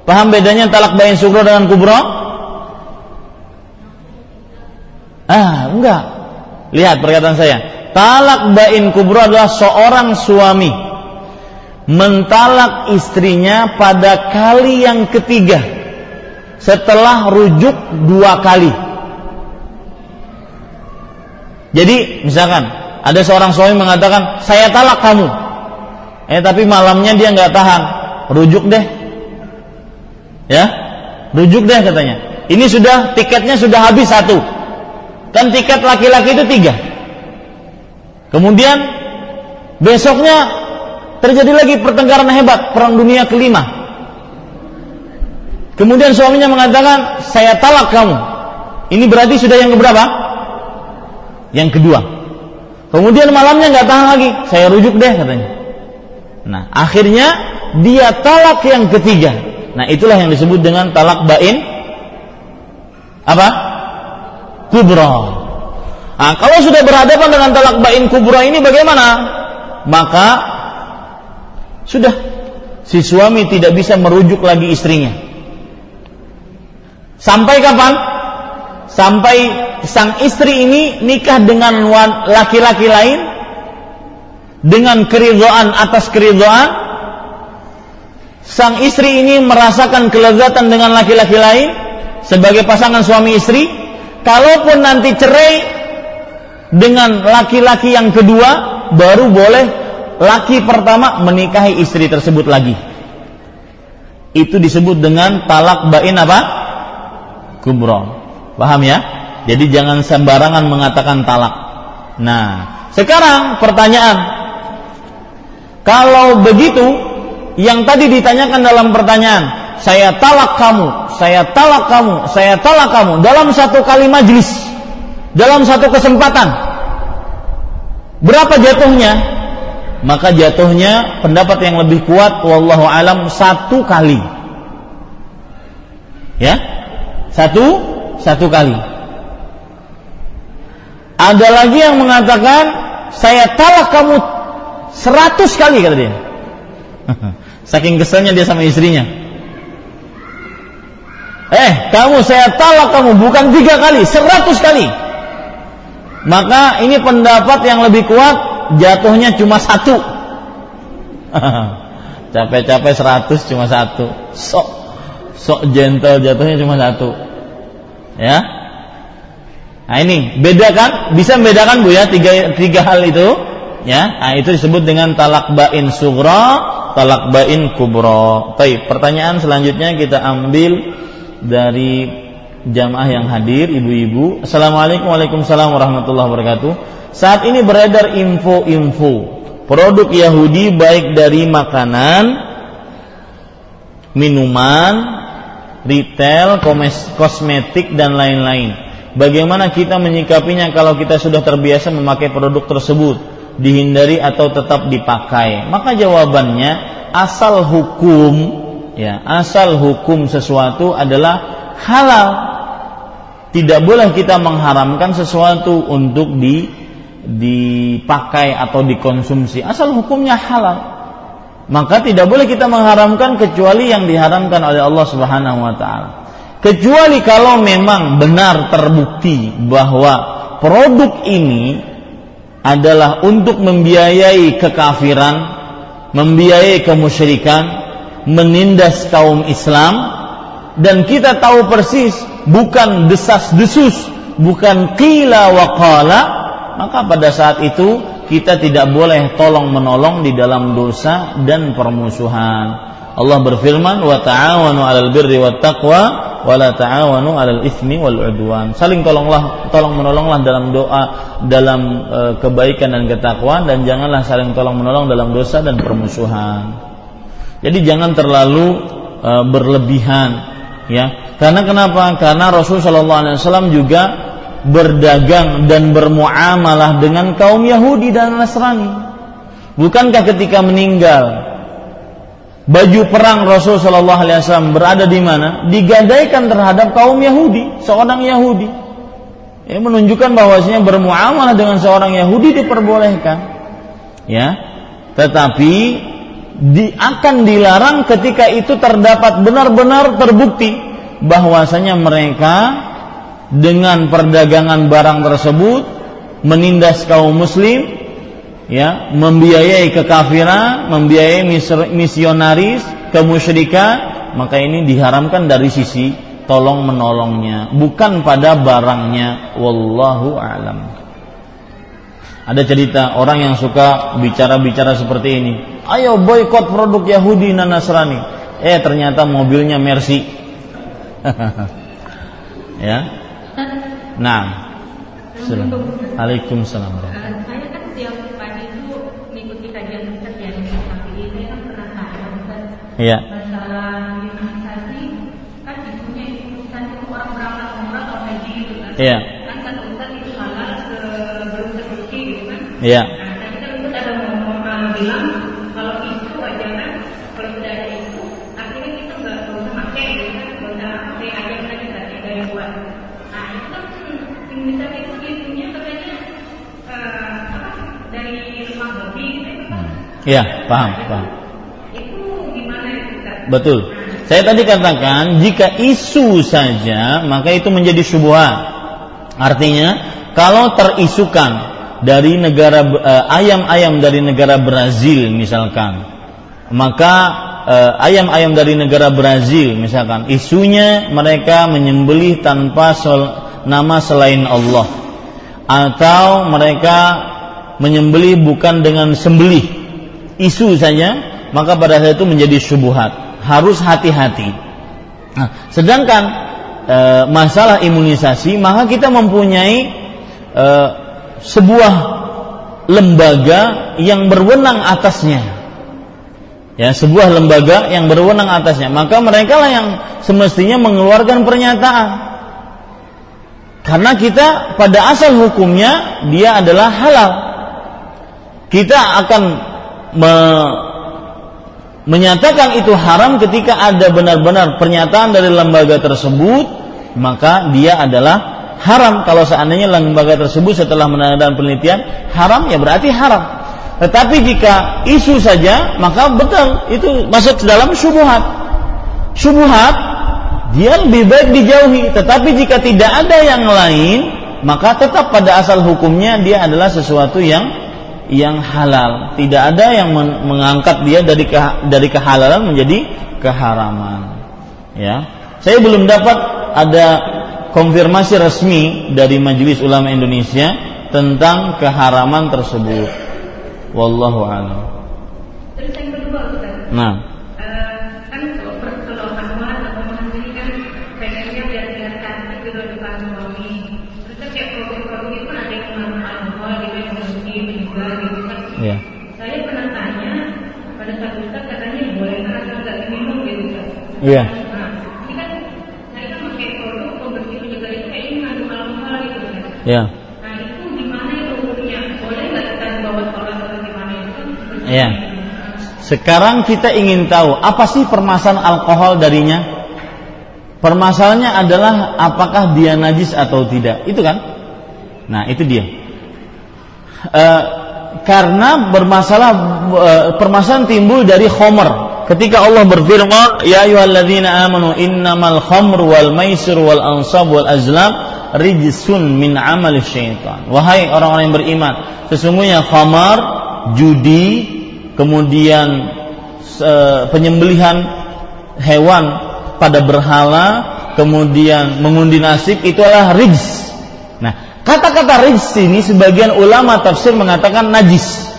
Paham bedanya talak bayin sugro dengan kubro? Ah, enggak. Lihat perkataan saya. Talak bain kubro adalah seorang suami mentalak istrinya pada kali yang ketiga setelah rujuk dua kali. Jadi misalkan ada seorang suami mengatakan saya talak kamu, eh tapi malamnya dia nggak tahan, rujuk deh, ya, rujuk deh katanya. Ini sudah tiketnya sudah habis satu, Kan tiket laki-laki itu tiga. Kemudian besoknya terjadi lagi pertengkaran hebat, perang dunia kelima. Kemudian suaminya mengatakan, saya talak kamu. Ini berarti sudah yang keberapa? Yang kedua. Kemudian malamnya nggak tahan lagi, saya rujuk deh katanya. Nah, akhirnya dia talak yang ketiga. Nah, itulah yang disebut dengan talak bain apa? kubra. Nah, kalau sudah berhadapan dengan talak bain kubra ini bagaimana? Maka sudah si suami tidak bisa merujuk lagi istrinya. Sampai kapan? Sampai sang istri ini nikah dengan laki-laki lain dengan keridhaan atas keridhaan sang istri ini merasakan kelezatan dengan laki-laki lain sebagai pasangan suami istri Kalaupun nanti cerai dengan laki-laki yang kedua, baru boleh laki pertama menikahi istri tersebut lagi. Itu disebut dengan talak bain apa? Kubro. Paham ya? Jadi jangan sembarangan mengatakan talak. Nah, sekarang pertanyaan. Kalau begitu, yang tadi ditanyakan dalam pertanyaan, saya talak kamu, saya talak kamu, saya talak kamu dalam satu kali majlis, dalam satu kesempatan. Berapa jatuhnya? Maka jatuhnya pendapat yang lebih kuat wallahu alam satu kali. Ya? Satu satu kali. Ada lagi yang mengatakan saya talak kamu seratus kali kata dia. Saking keselnya dia sama istrinya. Eh, kamu saya talak kamu bukan tiga kali, seratus kali. Maka ini pendapat yang lebih kuat jatuhnya cuma satu. Capek-capek seratus cuma satu. Sok sok gentle jatuhnya cuma satu. Ya. Nah ini beda kan? Bisa membedakan bu ya tiga tiga hal itu. Ya, nah, itu disebut dengan talak bain sugra, talak bain kubro. Baik, pertanyaan selanjutnya kita ambil dari jamaah yang hadir, ibu-ibu. Assalamualaikum warahmatullahi wabarakatuh. Saat ini beredar info-info produk Yahudi baik dari makanan, minuman, retail, kosmetik dan lain-lain. Bagaimana kita menyikapinya kalau kita sudah terbiasa memakai produk tersebut, dihindari atau tetap dipakai? Maka jawabannya asal hukum ya asal hukum sesuatu adalah halal Tidak boleh kita mengharamkan sesuatu untuk di dipakai atau dikonsumsi asal hukumnya halal. Maka tidak boleh kita mengharamkan kecuali yang diharamkan oleh Allah Subhanahu wa taala. Kecuali kalau memang benar terbukti bahwa produk ini adalah untuk membiayai kekafiran, membiayai kemusyrikan, menindas kaum Islam dan kita tahu persis bukan desas-desus, bukan qila wa qala, maka pada saat itu kita tidak boleh tolong menolong di dalam dosa dan permusuhan. Allah berfirman wa ta'awanu 'alal birri wat taqwa wa la ta'awanu 'alal itsmi wal 'udwan. Saling tolonglah tolong menolonglah dalam doa dalam e, kebaikan dan ketakwaan dan janganlah saling tolong menolong dalam dosa dan permusuhan. Jadi jangan terlalu e, berlebihan ya. Karena kenapa? Karena Rasul sallallahu alaihi wasallam juga berdagang dan bermuamalah dengan kaum Yahudi dan Nasrani. Bukankah ketika meninggal baju perang Rasul Shallallahu Alaihi Wasallam berada di mana? Digadaikan terhadap kaum Yahudi, seorang Yahudi. Ya, menunjukkan bahwasanya bermuamalah dengan seorang Yahudi diperbolehkan. Ya, tetapi di, akan dilarang ketika itu terdapat benar-benar terbukti bahwasanya mereka dengan perdagangan barang tersebut menindas kaum muslim ya membiayai kekafiran membiayai misionaris kemusyrikan maka ini diharamkan dari sisi tolong menolongnya bukan pada barangnya. Wallahu alam. Ada cerita orang yang suka bicara-bicara seperti ini. Ayo boykot produk Yahudi dan Nasrani. Eh ternyata mobilnya Mercy. Ya Nah, Waalaikumsalam. Uh, saya kan pagi itu mengikuti kajian Ustaz ya ini kan pernah tanya Ustaz. Iya. Masalah imunisasi kan isunya imunisasi orang berangkat umrah atau haji gitu kan. Iya. Kan kata Ustaz itu halal sebelum terbukti gitu kan. Iya. Nah, tadi kan Ustaz ada ngomong bilang kalau itu aja kan kalau tidak ada itu akhirnya kita nggak usah pakai gitu kan, nggak usah pakai aja kan kita ada yang buat. Nah itu kan misalnya itu isunya katanya uh, apa, dari rumah babi gitu kan. Iya, paham, paham. Betul. Saya tadi katakan jika isu saja maka itu menjadi syubhat. Artinya kalau terisukan dari negara eh, ayam-ayam dari negara Brazil misalkan, maka eh, ayam-ayam dari negara Brazil misalkan isunya mereka menyembelih tanpa sol, nama selain Allah atau mereka menyembelih bukan dengan sembelih isu saja maka pada saat itu menjadi syubhat. Harus hati-hati. Nah, sedangkan e, masalah imunisasi maka kita mempunyai e, sebuah lembaga yang berwenang atasnya. Ya sebuah lembaga yang berwenang atasnya. Maka mereka lah yang semestinya mengeluarkan pernyataan. Karena kita pada asal hukumnya dia adalah halal. Kita akan me, menyatakan itu haram ketika ada benar-benar pernyataan dari lembaga tersebut, maka dia adalah haram. Kalau seandainya lembaga tersebut setelah menandakan penelitian haram, ya berarti haram. Tetapi jika isu saja, maka betul itu masuk dalam syubhat. Syubhat dia lebih baik dijauhi. Tetapi jika tidak ada yang lain, maka tetap pada asal hukumnya dia adalah sesuatu yang yang halal. Tidak ada yang mengangkat dia dari ke, dari kehalalan menjadi keharaman. Ya, saya belum dapat ada konfirmasi resmi dari Majelis Ulama Indonesia tentang keharaman tersebut. Wallahu a'lam. Nah. Ya. Saya pernah tanya pada satu Ustaz katanya boleh atau nggak diminum gitu kan? Iya. Nah, ini kan saya kan pakai produk pembersih penjaga itu kayak ini mengandung alkohol gitu kan? Iya. Nah itu gimana itu hukumnya? Boleh nggak kita bawa sholat atau gimana itu kan? Iya. Sekarang kita ingin tahu apa sih permasalahan alkohol darinya? Permasalahannya adalah apakah dia najis atau tidak. Itu kan? Nah, itu dia. E, karena bermasalah e, permasalahan timbul dari khomer. Ketika Allah berfirman, "Ya ayyuhalladzina amanu innamal khamru wal maisir wal ansab wal azlam rijsun min amali syaitan." Wahai orang-orang yang beriman, sesungguhnya khamar, judi, kemudian e, penyembelihan hewan pada berhala, kemudian mengundi nasib itu adalah rijs. Nah, kata-kata rijs ini sebagian ulama tafsir mengatakan najis.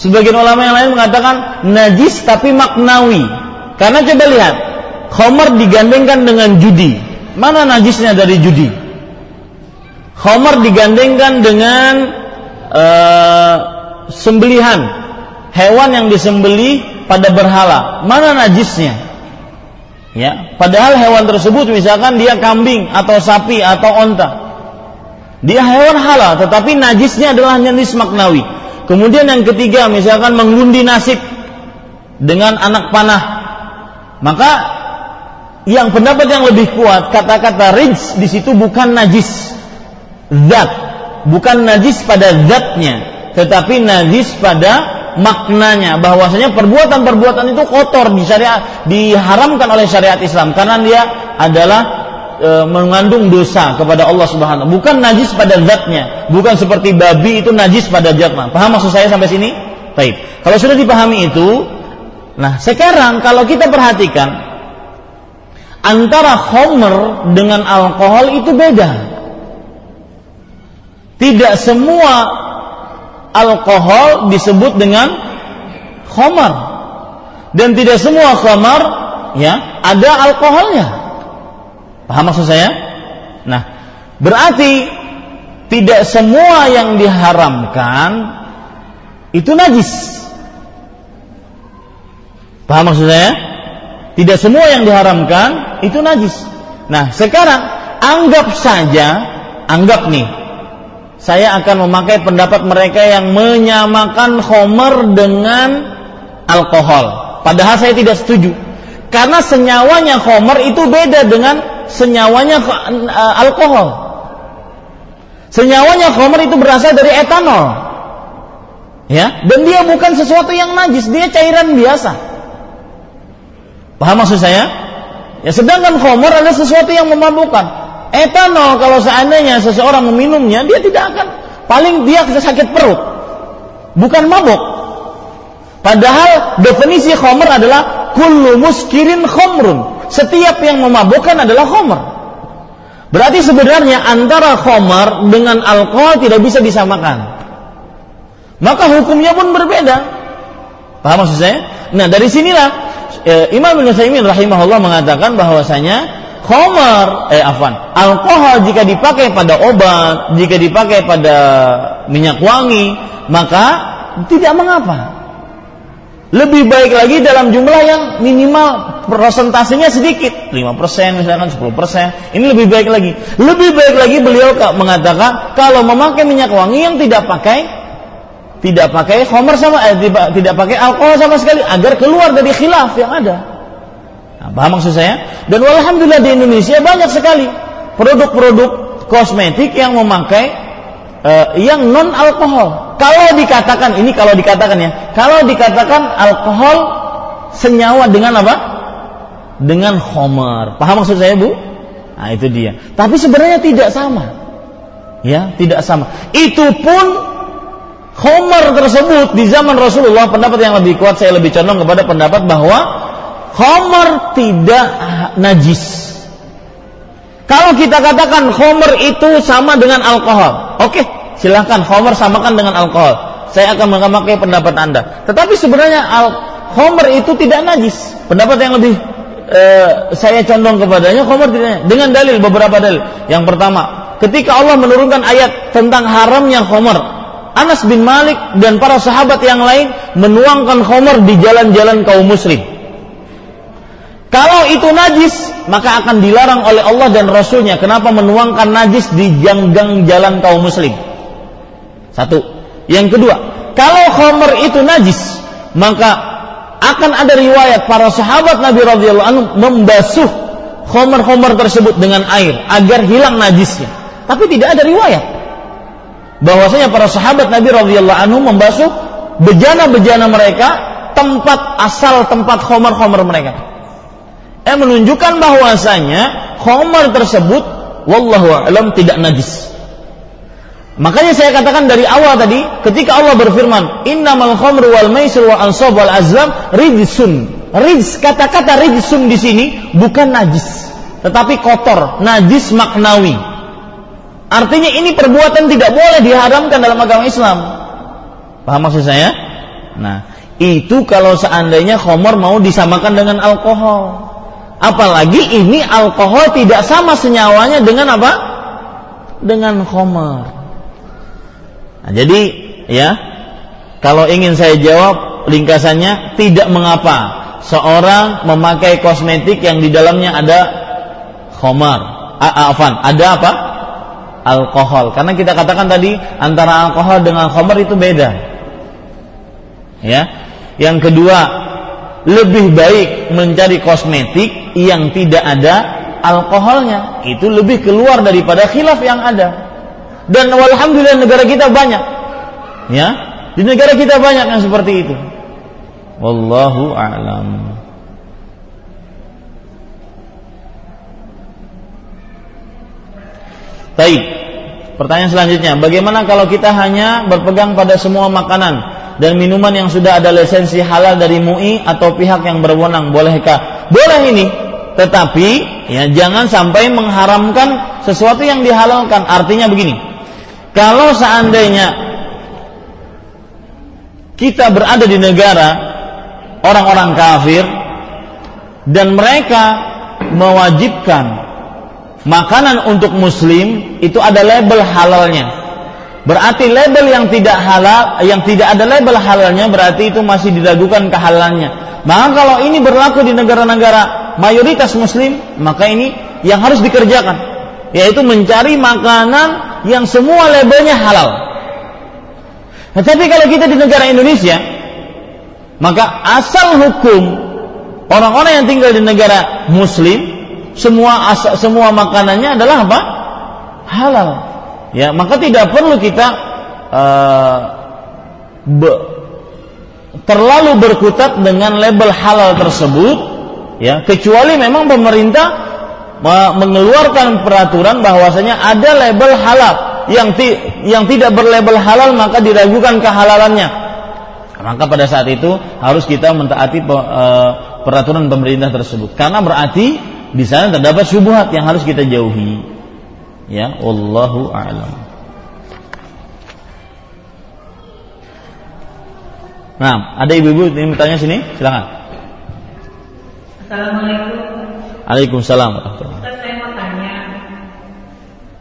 Sebagian ulama yang lain mengatakan najis tapi maknawi. Karena coba lihat, Khomer digandengkan dengan judi. Mana najisnya dari judi? Khomer digandengkan dengan uh, sembelihan hewan yang disembeli pada berhala. Mana najisnya? Ya, padahal hewan tersebut misalkan dia kambing atau sapi atau onta. Dia hewan halal, tetapi najisnya adalah najis maknawi. Kemudian yang ketiga, misalkan mengundi nasib dengan anak panah. Maka yang pendapat yang lebih kuat kata-kata rijs di situ bukan najis. Zat, bukan najis pada zatnya, tetapi najis pada maknanya. Bahwasanya perbuatan-perbuatan itu kotor di syariat diharamkan oleh syariat Islam. Karena dia adalah e, mengandung dosa kepada Allah Subhanahu bukan najis pada zatnya. Bukan seperti babi itu najis pada zatnya paham maksud saya sampai sini? Baik. Kalau sudah dipahami itu nah sekarang kalau kita perhatikan antara homer dengan alkohol itu beda. Tidak semua alkohol disebut dengan khamar dan tidak semua khamar ya ada alkoholnya paham maksud saya nah berarti tidak semua yang diharamkan itu najis paham maksud saya tidak semua yang diharamkan itu najis nah sekarang anggap saja anggap nih saya akan memakai pendapat mereka yang menyamakan homer dengan alkohol. Padahal saya tidak setuju. Karena senyawanya homer itu beda dengan senyawanya uh, alkohol. Senyawanya homer itu berasal dari etanol. Ya, dan dia bukan sesuatu yang najis, dia cairan biasa. Paham maksud saya? Ya, sedangkan homer adalah sesuatu yang memabukkan. Etanol kalau seandainya seseorang meminumnya dia tidak akan paling dia sakit perut. Bukan mabuk. Padahal definisi khomer adalah kullu muskirin khomrun. Setiap yang memabukkan adalah khomer. Berarti sebenarnya antara khomer dengan alkohol tidak bisa disamakan. Maka hukumnya pun berbeda. Paham maksud saya? Nah dari sinilah e, Imam Saimin rahimahullah mengatakan bahwasanya Khamar, eh afan, alkohol jika dipakai pada obat, jika dipakai pada minyak wangi, maka tidak mengapa. Lebih baik lagi dalam jumlah yang minimal persentasenya sedikit, 5% misalkan 10%. Ini lebih baik lagi. Lebih baik lagi beliau mengatakan kalau memakai minyak wangi yang tidak pakai tidak pakai khamar sama eh, tidak, pakai alkohol sama sekali agar keluar dari khilaf yang ada. Nah, paham maksud saya? Dan alhamdulillah di Indonesia banyak sekali produk-produk kosmetik yang memakai uh, yang non alkohol. Kalau dikatakan ini kalau dikatakan ya, kalau dikatakan alkohol senyawa dengan apa? Dengan homer. Paham maksud saya, Bu? Nah, itu dia. Tapi sebenarnya tidak sama. Ya, tidak sama. Itu pun homer tersebut di zaman Rasulullah pendapat yang lebih kuat saya lebih condong kepada pendapat bahwa Homer tidak najis. Kalau kita katakan homer itu sama dengan alkohol, oke, silahkan homer samakan dengan alkohol. Saya akan memakai pendapat Anda. Tetapi sebenarnya al homer itu tidak najis. Pendapat yang lebih eh, saya condong kepadanya homer tidak dengan dalil beberapa dalil. Yang pertama, ketika Allah menurunkan ayat tentang haramnya homer, Anas bin Malik dan para sahabat yang lain menuangkan homer di jalan-jalan kaum muslim. Kalau itu najis, maka akan dilarang oleh Allah dan Rasulnya. Kenapa menuangkan najis di janggang jalan kaum muslim? Satu. Yang kedua, kalau khomer itu najis, maka akan ada riwayat para sahabat Nabi radhiyallahu anhu membasuh khomer-khomer tersebut dengan air agar hilang najisnya. Tapi tidak ada riwayat bahwasanya para sahabat Nabi radhiyallahu anhu membasuh bejana-bejana mereka tempat asal tempat khomer-khomer mereka. Eh menunjukkan bahwasanya khomer tersebut wallahu alam tidak najis. Makanya saya katakan dari awal tadi, ketika Allah berfirman, "Innamal khamru wal maisir wal ansab wal azlam rijsun." Rijs kata-kata rijsun di sini bukan najis, tetapi kotor, najis maknawi. Artinya ini perbuatan tidak boleh diharamkan dalam agama Islam. Paham maksud saya? Nah, itu kalau seandainya khamar mau disamakan dengan alkohol. Apalagi ini alkohol tidak sama senyawanya dengan apa? Dengan khamar. Nah, jadi ya kalau ingin saya jawab ringkasannya tidak mengapa seorang memakai kosmetik yang di dalamnya ada khomar, afan, ada apa? Alkohol. Karena kita katakan tadi antara alkohol dengan khomar itu beda. Ya. Yang kedua, lebih baik mencari kosmetik yang tidak ada alkoholnya. Itu lebih keluar daripada khilaf yang ada. Dan alhamdulillah negara kita banyak. Ya, di negara kita banyak yang seperti itu. Wallahu a'lam. Baik. Pertanyaan selanjutnya, bagaimana kalau kita hanya berpegang pada semua makanan dan minuman yang sudah ada lisensi halal dari MUI atau pihak yang berwenang, bolehkah? Boleh ini, tetapi ya jangan sampai mengharamkan sesuatu yang dihalalkan. Artinya begini, kalau seandainya kita berada di negara orang-orang kafir dan mereka mewajibkan makanan untuk muslim itu ada label halalnya. Berarti label yang tidak halal, yang tidak ada label halalnya berarti itu masih diragukan kehalalannya. Maka kalau ini berlaku di negara-negara mayoritas muslim, maka ini yang harus dikerjakan yaitu mencari makanan yang semua labelnya halal. Nah, tapi kalau kita di negara Indonesia, maka asal hukum orang-orang yang tinggal di negara Muslim, semua asal, semua makanannya adalah apa? Halal. Ya, maka tidak perlu kita uh, be, terlalu berkutat dengan label halal tersebut, ya, kecuali memang pemerintah mengeluarkan peraturan bahwasanya ada label halal yang ti, yang tidak berlabel halal maka diragukan kehalalannya. Maka pada saat itu harus kita mentaati e, peraturan pemerintah tersebut karena berarti di sana terdapat syubhat yang harus kita jauhi. Ya, wallahu a'lam. Nah, ada ibu-ibu yang bertanya sini, silakan. Assalamualaikum Waalaikumsalam Ustaz saya mau tanya.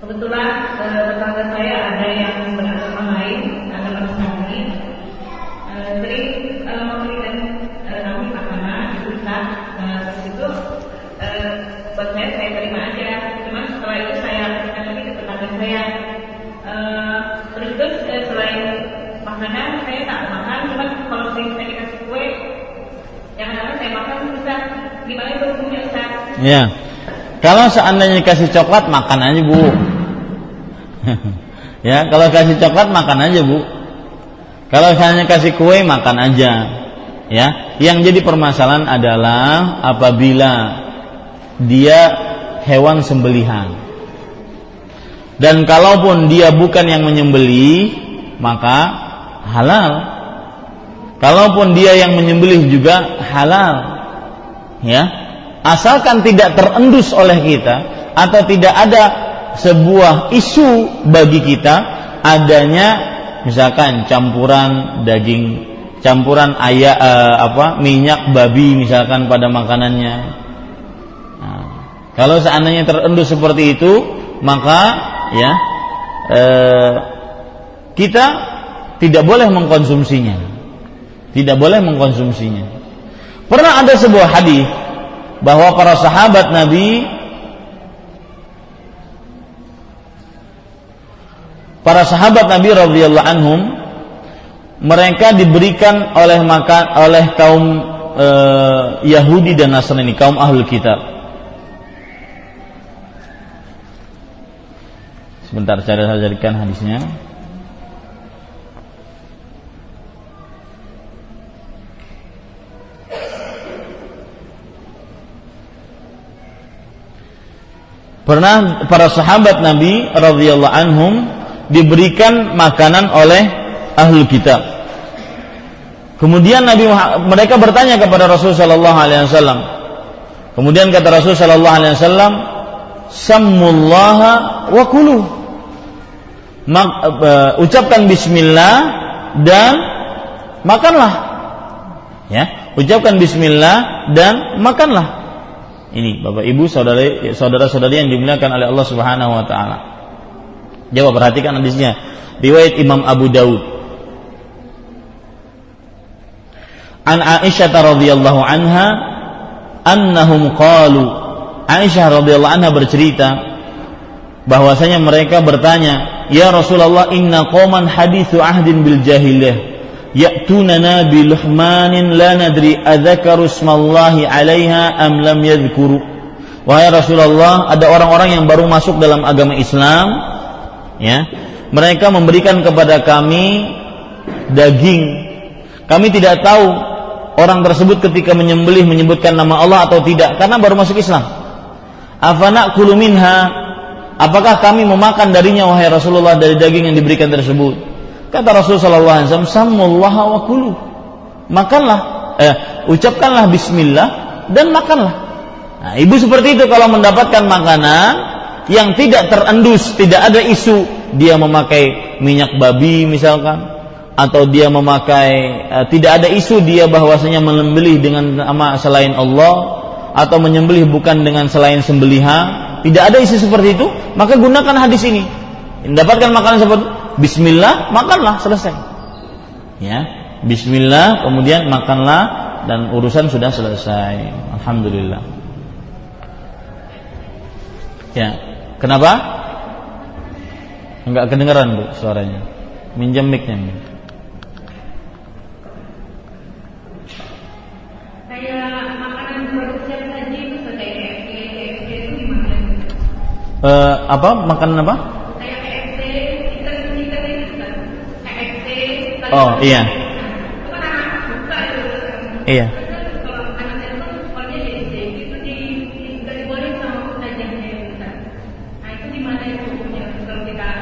Kebetulan eh, tetangga saya ada yang beragama lain, agama Nasrani. Eh, sering kalau mau berikan eh, kami makanan itu Ustaz. Nah, terus itu eh, buat saya saya terima aja. Cuma setelah itu saya kasihkan lagi ke tetangga saya. Eh, terus terus eh, selain makanan saya tak makan, cuma kalau sering saya dikasih kue, yang kadang saya makan Ustaz. Gimana itu hukumnya Ustaz? Ya. Kalau seandainya kasih coklat makan aja bu. ya, kalau kasih coklat makan aja bu. Kalau seandainya kasih kue makan aja. Ya, yang jadi permasalahan adalah apabila dia hewan sembelihan. Dan kalaupun dia bukan yang menyembelih, maka halal. Kalaupun dia yang menyembelih juga halal. Ya, asalkan tidak terendus oleh kita atau tidak ada sebuah isu bagi kita adanya misalkan campuran daging campuran ayam uh, apa minyak babi misalkan pada makanannya. Nah, kalau seandainya terendus seperti itu maka ya uh, kita tidak boleh mengkonsumsinya. Tidak boleh mengkonsumsinya. Pernah ada sebuah hadis bahwa para sahabat Nabi para sahabat Nabi radhiyallahu anhum mereka diberikan oleh makan oleh kaum e, Yahudi dan Nasrani kaum ahlul kitab. Sebentar saya carikan hadisnya. Pernah para sahabat Nabi radhiyallahu anhum diberikan makanan oleh ahli kitab. Kemudian Nabi mereka bertanya kepada Rasul sallallahu alaihi wasallam. Kemudian kata Rasul sallallahu alaihi wasallam, "Sammullaha wa kulu." Mak, uh, ucapkan bismillah dan makanlah. Ya, ucapkan bismillah dan makanlah. Ini Bapak Ibu saudara saudara-saudari yang dimuliakan oleh Allah Subhanahu wa taala. Jawab perhatikan hadisnya. Riwayat Imam Abu Daud. An Aisyah radhiyallahu anha annahum qalu Aisyah radhiyallahu anha bercerita bahwasanya mereka bertanya, "Ya Rasulullah, inna qauman hadithu ahdin bil jahiliyah." Ya'tunana biluhmanin la nadri adzakaru smallahi 'alaiha am lam yadhkuru. Wahai Rasulullah ada orang-orang yang baru masuk dalam agama Islam ya. Mereka memberikan kepada kami daging. Kami tidak tahu orang tersebut ketika menyembelih menyebutkan nama Allah atau tidak karena baru masuk Islam. Afana kuluminha apakah kami memakan darinya wahai Rasulullah dari daging yang diberikan tersebut Kata Rasulullah SAW, Sammullaha wa kulu. Makanlah, eh, ucapkanlah bismillah dan makanlah. Nah, ibu seperti itu kalau mendapatkan makanan yang tidak terendus, tidak ada isu dia memakai minyak babi misalkan atau dia memakai eh, tidak ada isu dia bahwasanya menyembelih dengan nama selain Allah atau menyembelih bukan dengan selain sembelihan, tidak ada isu seperti itu, maka gunakan hadis ini. Mendapatkan makanan seperti Bismillah, makanlah selesai. Ya, Bismillah, kemudian makanlah dan urusan sudah selesai. Alhamdulillah. Ya, kenapa? Enggak kedengaran bu suaranya. Minjam micnya. Uh, apa makanan apa? Oh iya. Iya.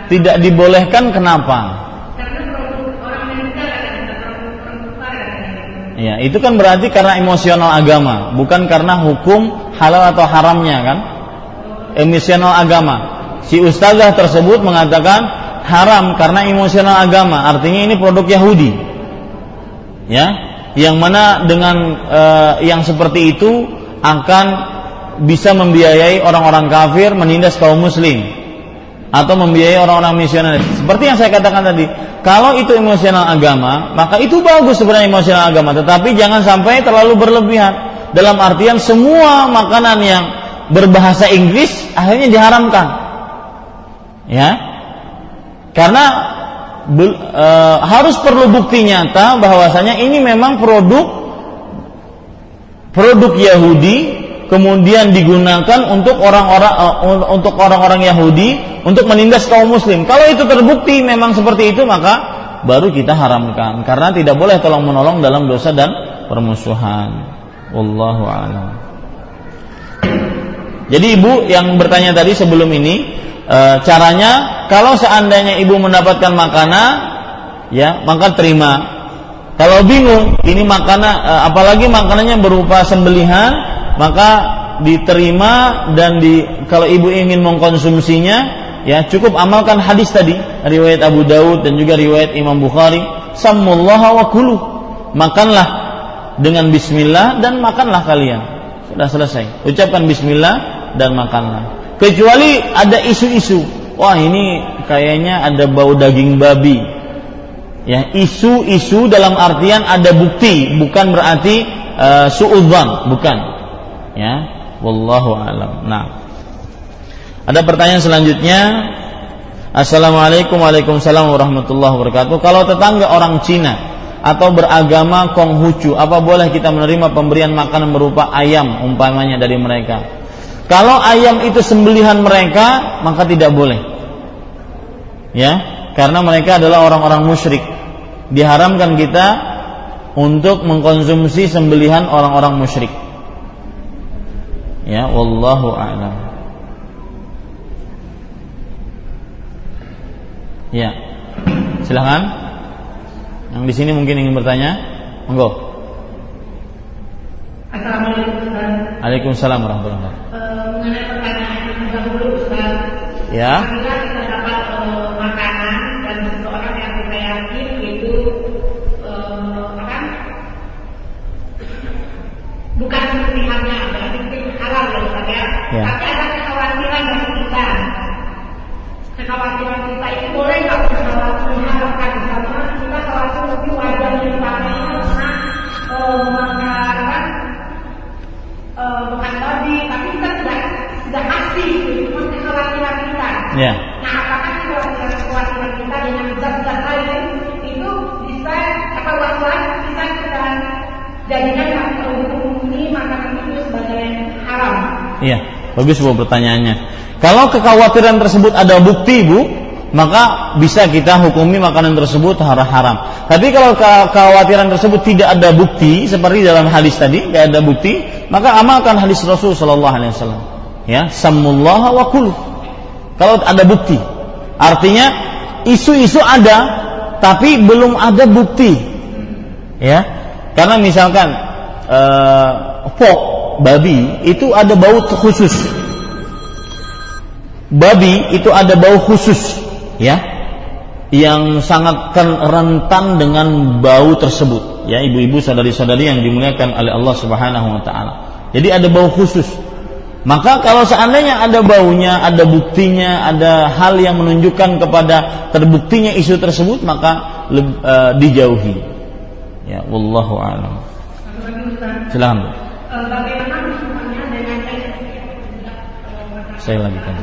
Tidak dibolehkan kenapa? Ya, itu kan berarti karena emosional agama, bukan karena hukum halal atau haramnya kan? Emosional agama. Si ustazah tersebut mengatakan haram karena emosional agama. Artinya ini produk Yahudi. Ya, yang mana dengan e, yang seperti itu akan bisa membiayai orang-orang kafir menindas kaum muslim atau membiayai orang-orang misionaris. Seperti yang saya katakan tadi, kalau itu emosional agama, maka itu bagus sebenarnya emosional agama, tetapi jangan sampai terlalu berlebihan. Dalam artian semua makanan yang berbahasa Inggris akhirnya diharamkan. Ya, karena e, harus perlu bukti nyata bahwasanya ini memang produk produk Yahudi kemudian digunakan untuk orang-orang e, untuk orang-orang Yahudi untuk menindas kaum muslim. Kalau itu terbukti memang seperti itu maka baru kita haramkan karena tidak boleh tolong menolong dalam dosa dan permusuhan. Wallahu a'lam. Jadi ibu yang bertanya tadi sebelum ini e, caranya kalau seandainya ibu mendapatkan makanan ya maka terima. Kalau bingung ini makanan e, apalagi makanannya berupa sembelihan maka diterima dan di kalau ibu ingin mengkonsumsinya ya cukup amalkan hadis tadi riwayat Abu Daud dan juga riwayat Imam Bukhari. Sammullaha wa kulu. Makanlah dengan bismillah dan makanlah kalian. Sudah selesai. Ucapkan bismillah dan makanlah kecuali ada isu-isu. Wah ini kayaknya ada bau daging babi. Ya isu-isu dalam artian ada bukti bukan berarti uh, suudzon bukan. Ya wallahu alam. Nah. Ada pertanyaan selanjutnya. Assalamualaikum Waalaikumsalam warahmatullahi wabarakatuh. Kalau tetangga orang Cina Atau beragama Konghucu Apa boleh kita menerima pemberian makanan berupa ayam Umpamanya dari mereka kalau ayam itu sembelihan mereka, maka tidak boleh. Ya, karena mereka adalah orang-orang musyrik. Diharamkan kita untuk mengkonsumsi sembelihan orang-orang musyrik. Ya, wallahu a'lam. Ya. Silahkan. Yang di sini mungkin ingin bertanya, monggo. Assalamualaikum warahmatullahi wabarakatuh. Mengenai pertanyaan yang dahulu Ustaz. Ya. Apabila kita dapat eh, makanan dan seseorang yang kita yakin itu eh, apa? Bukan sepilihannya, berarti itu halal ya Ustaz ya. Ya. Tapi ada kekhawatiran dari kita. Kekhawatiran kita itu boleh nggak mengharapkan karena kita khawatir lebih wajar dipakai karena eh, makan apa? eh, bukan tadi, tapi kita sudah sudah asing, itu kan kekhawatiran kita. Ya. Nah, apakah kekhawatiran kita dengan zat-zat lain itu bisa apa was-was bisa kita jadikan ini makanan itu sebagai haram? Iya, bagus Bu pertanyaannya. Kalau kekhawatiran tersebut ada bukti Bu, maka bisa kita hukumi makanan tersebut haram. Tapi kalau ke- kekhawatiran tersebut tidak ada bukti, seperti dalam hadis tadi, tidak ada bukti, maka amalkan hadis Rasul Shallallahu Alaihi Wasallam. Ya, samullah wa kulu. Kalau ada bukti, artinya isu-isu ada, tapi belum ada bukti. Ya, karena misalkan eh, pork babi itu ada bau khusus babi itu ada bau khusus ya yang sangat rentan dengan bau tersebut ya ibu-ibu saudari-saudari yang dimuliakan oleh Allah Subhanahu wa taala. Jadi ada bau khusus. Maka kalau seandainya ada baunya, ada buktinya, ada hal yang menunjukkan kepada terbuktinya isu tersebut maka leb- eh, dijauhi. Ya, wallahu a'lam. Silakan. Eh, bagaimana hubungannya dengan Saya lagi kan.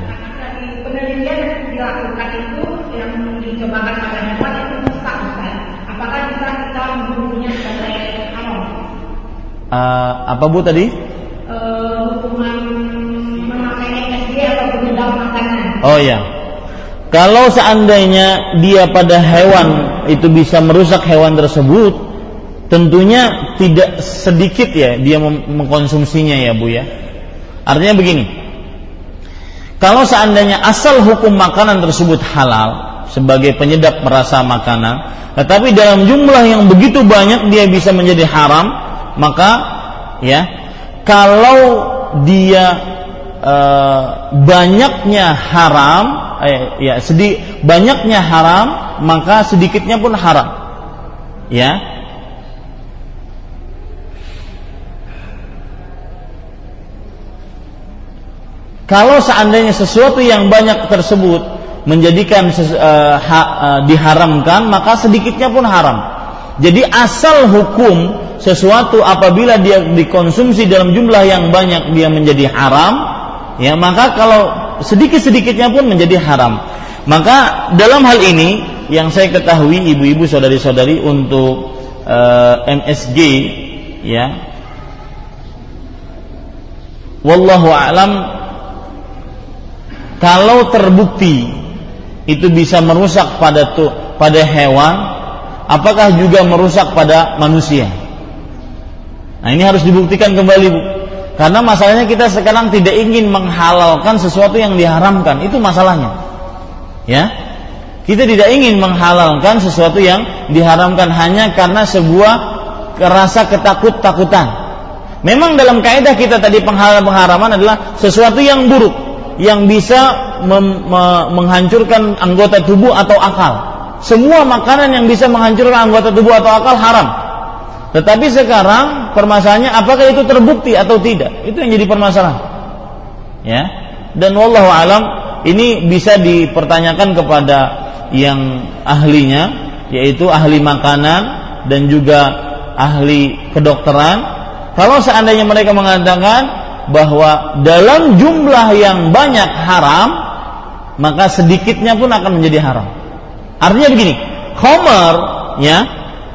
Penelitian yang dilakukan itu yang dicobakan pada hewan itu bisa. Apakah bisa kita membunuhnya sebagai? Eh, apa Bu tadi? Oh ya. Kalau seandainya dia pada hewan itu bisa merusak hewan tersebut, tentunya tidak sedikit ya dia mengkonsumsinya ya Bu ya. Artinya begini. Kalau seandainya asal hukum makanan tersebut halal sebagai penyedap rasa makanan, tetapi dalam jumlah yang begitu banyak dia bisa menjadi haram, maka ya kalau dia eh, banyaknya haram, eh, ya sedi banyaknya haram, maka sedikitnya pun haram. Ya. Kalau seandainya sesuatu yang banyak tersebut menjadikan ses- eh, ha- eh, diharamkan, maka sedikitnya pun haram. Jadi asal hukum sesuatu apabila dia dikonsumsi dalam jumlah yang banyak dia menjadi haram, ya maka kalau sedikit-sedikitnya pun menjadi haram. Maka dalam hal ini yang saya ketahui ibu-ibu saudari-saudari untuk eh, MSG ya wallahu alam kalau terbukti itu bisa merusak pada tu, pada hewan, apakah juga merusak pada manusia? Nah ini harus dibuktikan kembali bu. Karena masalahnya kita sekarang tidak ingin menghalalkan sesuatu yang diharamkan, itu masalahnya. Ya, kita tidak ingin menghalalkan sesuatu yang diharamkan hanya karena sebuah rasa ketakut-takutan. Memang dalam kaidah kita tadi pengharaman adalah sesuatu yang buruk yang bisa menghancurkan anggota tubuh atau akal. Semua makanan yang bisa menghancurkan anggota tubuh atau akal haram. Tetapi sekarang permasalahannya apakah itu terbukti atau tidak? Itu yang jadi permasalahan. Ya. Dan wallahu alam ini bisa dipertanyakan kepada yang ahlinya yaitu ahli makanan dan juga ahli kedokteran. Kalau seandainya mereka mengatakan bahwa dalam jumlah yang banyak haram, maka sedikitnya pun akan menjadi haram. Artinya begini, khamar ya,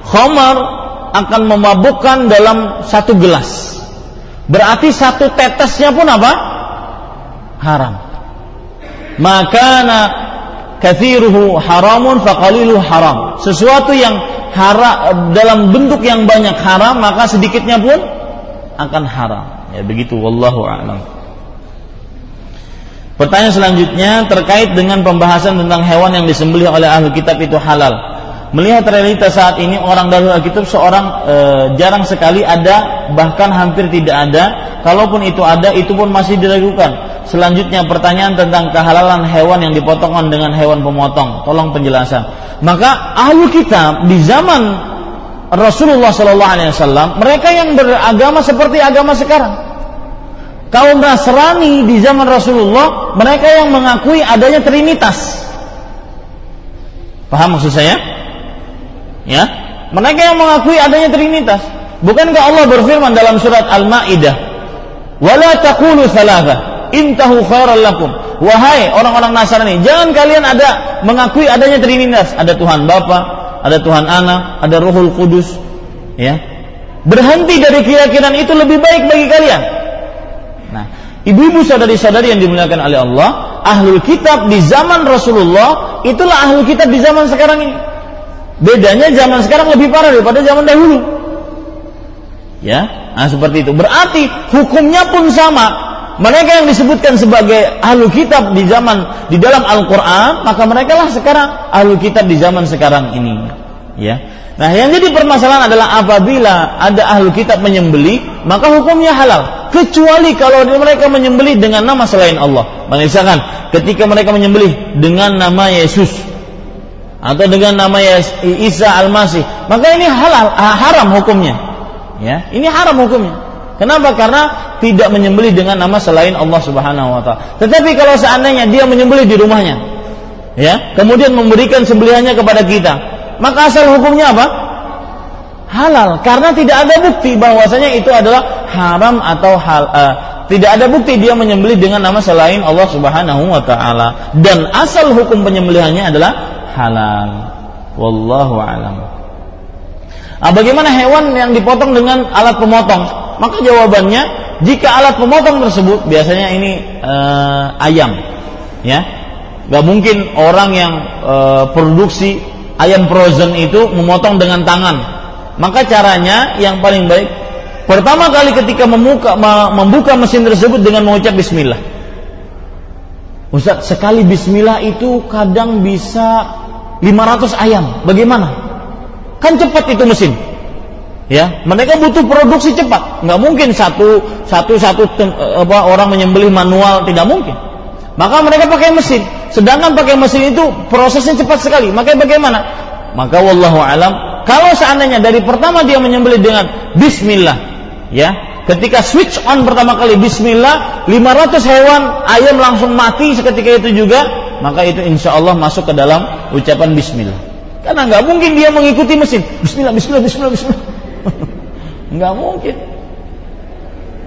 khamar akan memabukkan dalam satu gelas. Berarti satu tetesnya pun apa? Haram. Maka kathiruhu haramun faqaliluhu haram. Sesuatu yang haram dalam bentuk yang banyak haram maka sedikitnya pun akan haram. Ya begitu wallahu a'lam. Pertanyaan selanjutnya terkait dengan pembahasan tentang hewan yang disembelih oleh ahli kitab itu halal. Melihat realita saat ini orang dari Alkitab seorang e, jarang sekali ada bahkan hampir tidak ada. Kalaupun itu ada itu pun masih diragukan. Selanjutnya pertanyaan tentang kehalalan hewan yang dipotongkan dengan hewan pemotong. Tolong penjelasan. Maka ahli kitab di zaman Rasulullah Shallallahu Alaihi Wasallam mereka yang beragama seperti agama sekarang. Kaum Nasrani di zaman Rasulullah mereka yang mengakui adanya Trinitas. Paham maksud saya? Ya, mereka yang mengakui adanya Trinitas. Bukankah Allah berfirman dalam surat Al-Maidah, "Wala taqulu thalatha, intahu khairal lakum." Wahai orang-orang Nasrani, jangan kalian ada mengakui adanya Trinitas. Ada Tuhan Bapa, ada Tuhan Anak, ada Ruhul Kudus. Ya. Berhenti dari keyakinan itu lebih baik bagi kalian. Nah, ibu-ibu saudari-saudari yang dimuliakan oleh Allah, ahlul kitab di zaman Rasulullah, itulah ahlul kitab di zaman sekarang ini. Bedanya zaman sekarang lebih parah daripada zaman dahulu. Ya, nah seperti itu. Berarti hukumnya pun sama. Mereka yang disebutkan sebagai ahlu kitab di zaman di dalam Al-Qur'an, maka mereka lah sekarang ahlu kitab di zaman sekarang ini. Ya. Nah, yang jadi permasalahan adalah apabila ada ahlu kitab menyembeli, maka hukumnya halal. Kecuali kalau mereka menyembeli dengan nama selain Allah. Misalkan ketika mereka menyembeli dengan nama Yesus, atau dengan nama Isa Al-Masih, maka ini halal, haram hukumnya. Ya, ini haram hukumnya. Kenapa? Karena tidak menyembelih dengan nama selain Allah Subhanahu wa taala. Tetapi kalau seandainya dia menyembelih di rumahnya, ya, kemudian memberikan sembelihannya kepada kita, maka asal hukumnya apa? Halal, karena tidak ada bukti bahwasanya itu adalah haram atau hal uh, tidak ada bukti dia menyembelih dengan nama selain Allah Subhanahu wa taala dan asal hukum penyembelihannya adalah halal. Wallahu alam. Nah, bagaimana hewan yang dipotong dengan alat pemotong? Maka jawabannya, jika alat pemotong tersebut biasanya ini uh, ayam, ya, nggak mungkin orang yang uh, produksi ayam frozen itu memotong dengan tangan. Maka caranya yang paling baik, pertama kali ketika membuka, membuka mesin tersebut dengan mengucap Bismillah. Ustaz, sekali Bismillah itu kadang bisa 500 ayam. Bagaimana? Kan cepat itu mesin. Ya, mereka butuh produksi cepat. Nggak mungkin satu satu satu apa, orang menyembelih manual tidak mungkin. Maka mereka pakai mesin. Sedangkan pakai mesin itu prosesnya cepat sekali. Maka bagaimana? Maka wallahu alam, kalau seandainya dari pertama dia menyembelih dengan bismillah, ya, ketika switch on pertama kali bismillah, 500 hewan ayam langsung mati seketika itu juga maka itu insya Allah masuk ke dalam ucapan Bismillah. Karena nggak mungkin dia mengikuti mesin. Bismillah, Bismillah, Bismillah, Bismillah. nggak mungkin.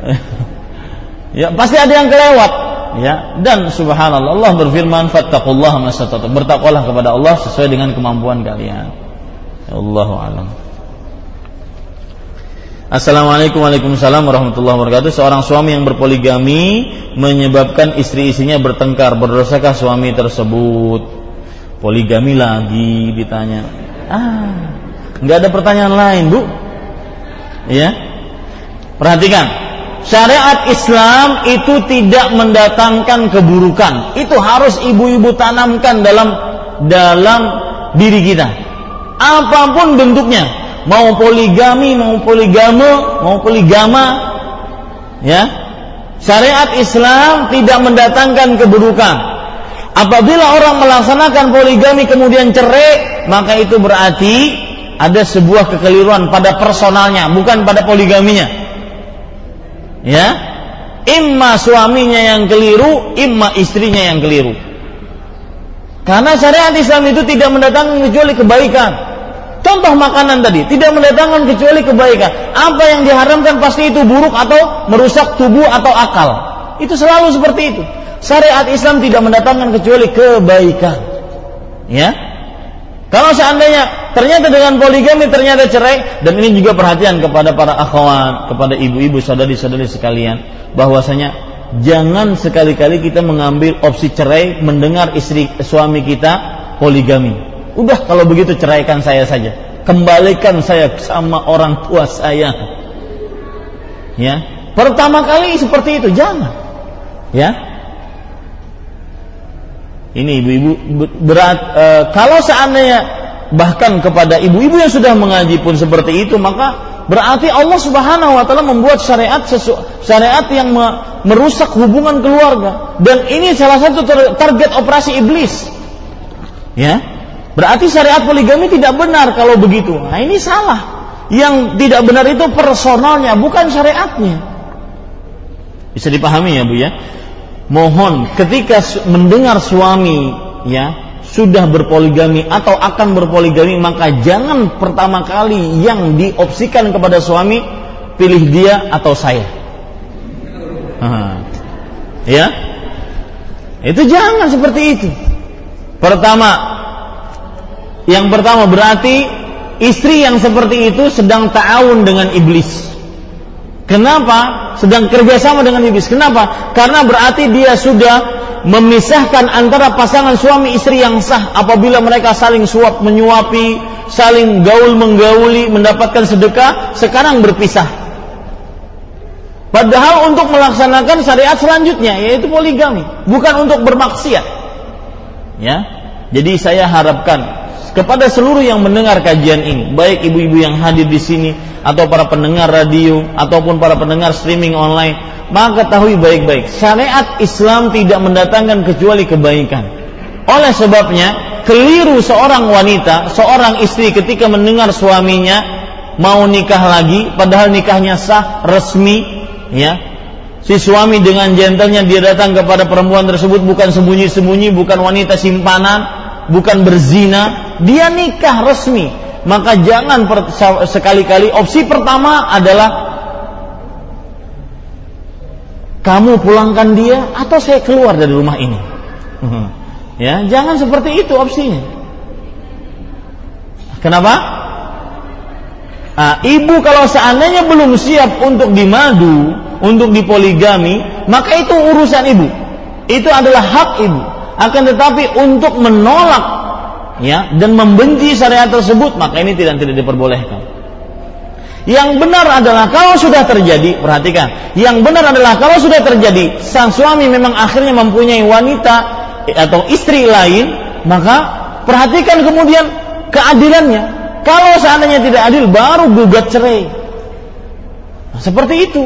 ya pasti ada yang kelewat. Ya dan subhanallah Allah berfirman fattaqullaha masatatu bertakwalah kepada Allah sesuai dengan kemampuan kalian. Ya Allahu alam. Assalamualaikum Waalaikumsalam warahmatullahi wabarakatuh. Seorang suami yang berpoligami Menyebabkan istri-istrinya bertengkar. Berdosakah suami tersebut? Poligami lagi ditanya. Ah nggak ada pertanyaan lain bu. Ya. Perhatikan. Syariat Islam itu tidak mendatangkan keburukan. Itu harus ibu-ibu tanamkan dalam Dalam diri kita. Apa pun bentuknya mau poligami, mau poligame, mau poligama, ya. Syariat Islam tidak mendatangkan keburukan. Apabila orang melaksanakan poligami kemudian cerai, maka itu berarti ada sebuah kekeliruan pada personalnya, bukan pada poligaminya. Ya. Imma suaminya yang keliru, imma istrinya yang keliru. Karena syariat Islam itu tidak mendatangkan kecuali kebaikan. Contoh makanan tadi tidak mendatangkan kecuali kebaikan. Apa yang diharamkan pasti itu buruk atau merusak tubuh atau akal. Itu selalu seperti itu. Syariat Islam tidak mendatangkan kecuali kebaikan. Ya. Kalau seandainya ternyata dengan poligami ternyata cerai dan ini juga perhatian kepada para akhwat, kepada ibu-ibu saudari-saudari sekalian bahwasanya jangan sekali-kali kita mengambil opsi cerai mendengar istri suami kita poligami. Udah kalau begitu ceraikan saya saja. Kembalikan saya sama orang tua saya. Ya. Pertama kali seperti itu jangan. Ya. Ini ibu-ibu berat e, kalau seandainya bahkan kepada ibu-ibu yang sudah mengaji pun seperti itu maka Berarti Allah Subhanahu wa taala membuat syariat sesu, syariat yang merusak hubungan keluarga dan ini salah satu target operasi iblis. Ya. Berarti syariat poligami tidak benar kalau begitu. Nah, ini salah. Yang tidak benar itu personalnya, bukan syariatnya. Bisa dipahami ya, Bu ya? Mohon ketika mendengar suami ya sudah berpoligami atau akan berpoligami maka jangan pertama kali yang diopsikan kepada suami pilih dia atau saya. Ya, itu jangan seperti itu. Pertama, yang pertama berarti istri yang seperti itu sedang ta'awun dengan iblis. Kenapa? Sedang kerjasama dengan iblis. Kenapa? Karena berarti dia sudah memisahkan antara pasangan suami istri yang sah apabila mereka saling suap menyuapi, saling gaul menggauli, mendapatkan sedekah, sekarang berpisah. Padahal untuk melaksanakan syariat selanjutnya yaitu poligami, bukan untuk bermaksiat. Ya. Jadi saya harapkan kepada seluruh yang mendengar kajian ini, baik ibu-ibu yang hadir di sini atau para pendengar radio ataupun para pendengar streaming online, maka ketahui baik-baik syariat Islam tidak mendatangkan kecuali kebaikan. Oleh sebabnya, keliru seorang wanita, seorang istri ketika mendengar suaminya mau nikah lagi padahal nikahnya sah, resmi, ya. Si suami dengan gentlenya dia datang kepada perempuan tersebut bukan sembunyi-sembunyi, bukan wanita simpanan, bukan berzina, dia nikah resmi. Maka jangan sekali-kali opsi pertama adalah kamu pulangkan dia atau saya keluar dari rumah ini. ya, jangan seperti itu opsinya. Kenapa? Nah, ibu kalau seandainya belum siap untuk dimadu, untuk dipoligami, maka itu urusan ibu. Itu adalah hak ibu. Akan tetapi untuk menolak ya dan membenci syariat tersebut, maka ini tidak tidak diperbolehkan. Yang benar adalah kalau sudah terjadi, perhatikan. Yang benar adalah kalau sudah terjadi, sang suami memang akhirnya mempunyai wanita atau istri lain, maka perhatikan kemudian keadilannya. Kalau seandainya tidak adil, baru gugat cerai. Nah, seperti itu,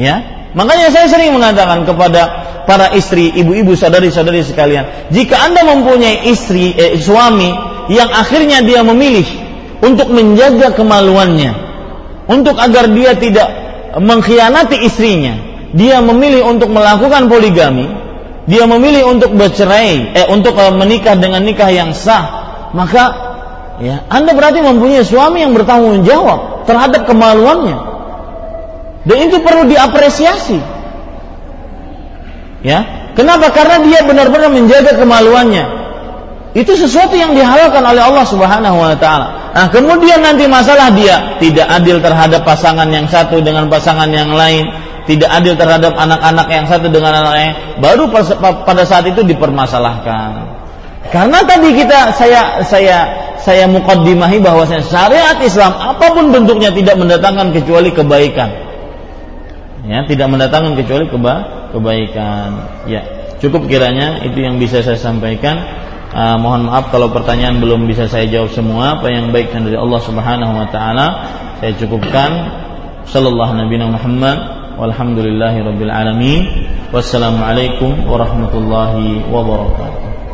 ya. Makanya saya sering mengatakan kepada para istri, ibu-ibu, saudari-saudari sekalian, jika anda mempunyai istri, eh, suami yang akhirnya dia memilih untuk menjaga kemaluannya, untuk agar dia tidak mengkhianati istrinya, dia memilih untuk melakukan poligami, dia memilih untuk bercerai, eh untuk eh, menikah dengan nikah yang sah, maka ya Anda berarti mempunyai suami yang bertanggung jawab terhadap kemaluannya. Dan itu perlu diapresiasi. Ya, kenapa? Karena dia benar-benar menjaga kemaluannya. Itu sesuatu yang dihalalkan oleh Allah Subhanahu wa taala. Nah, kemudian nanti masalah dia tidak adil terhadap pasangan yang satu dengan pasangan yang lain, tidak adil terhadap anak-anak yang satu dengan anak lain, baru pada saat itu dipermasalahkan. Karena tadi kita saya saya saya mukaddimahi bahwasanya syariat Islam apa pun bentuknya tidak mendatangkan kecuali kebaikan. Ya, tidak mendatangkan kecuali keba kebaikan. Ya, cukup kiranya itu yang bisa saya sampaikan. Uh, mohon maaf kalau pertanyaan belum bisa saya jawab semua. Apa yang baik dari Allah Subhanahu wa taala saya cukupkan. Sallallahu Nabi Muhammad walhamdulillahi rabbil alamin. Wassalamualaikum warahmatullahi wabarakatuh.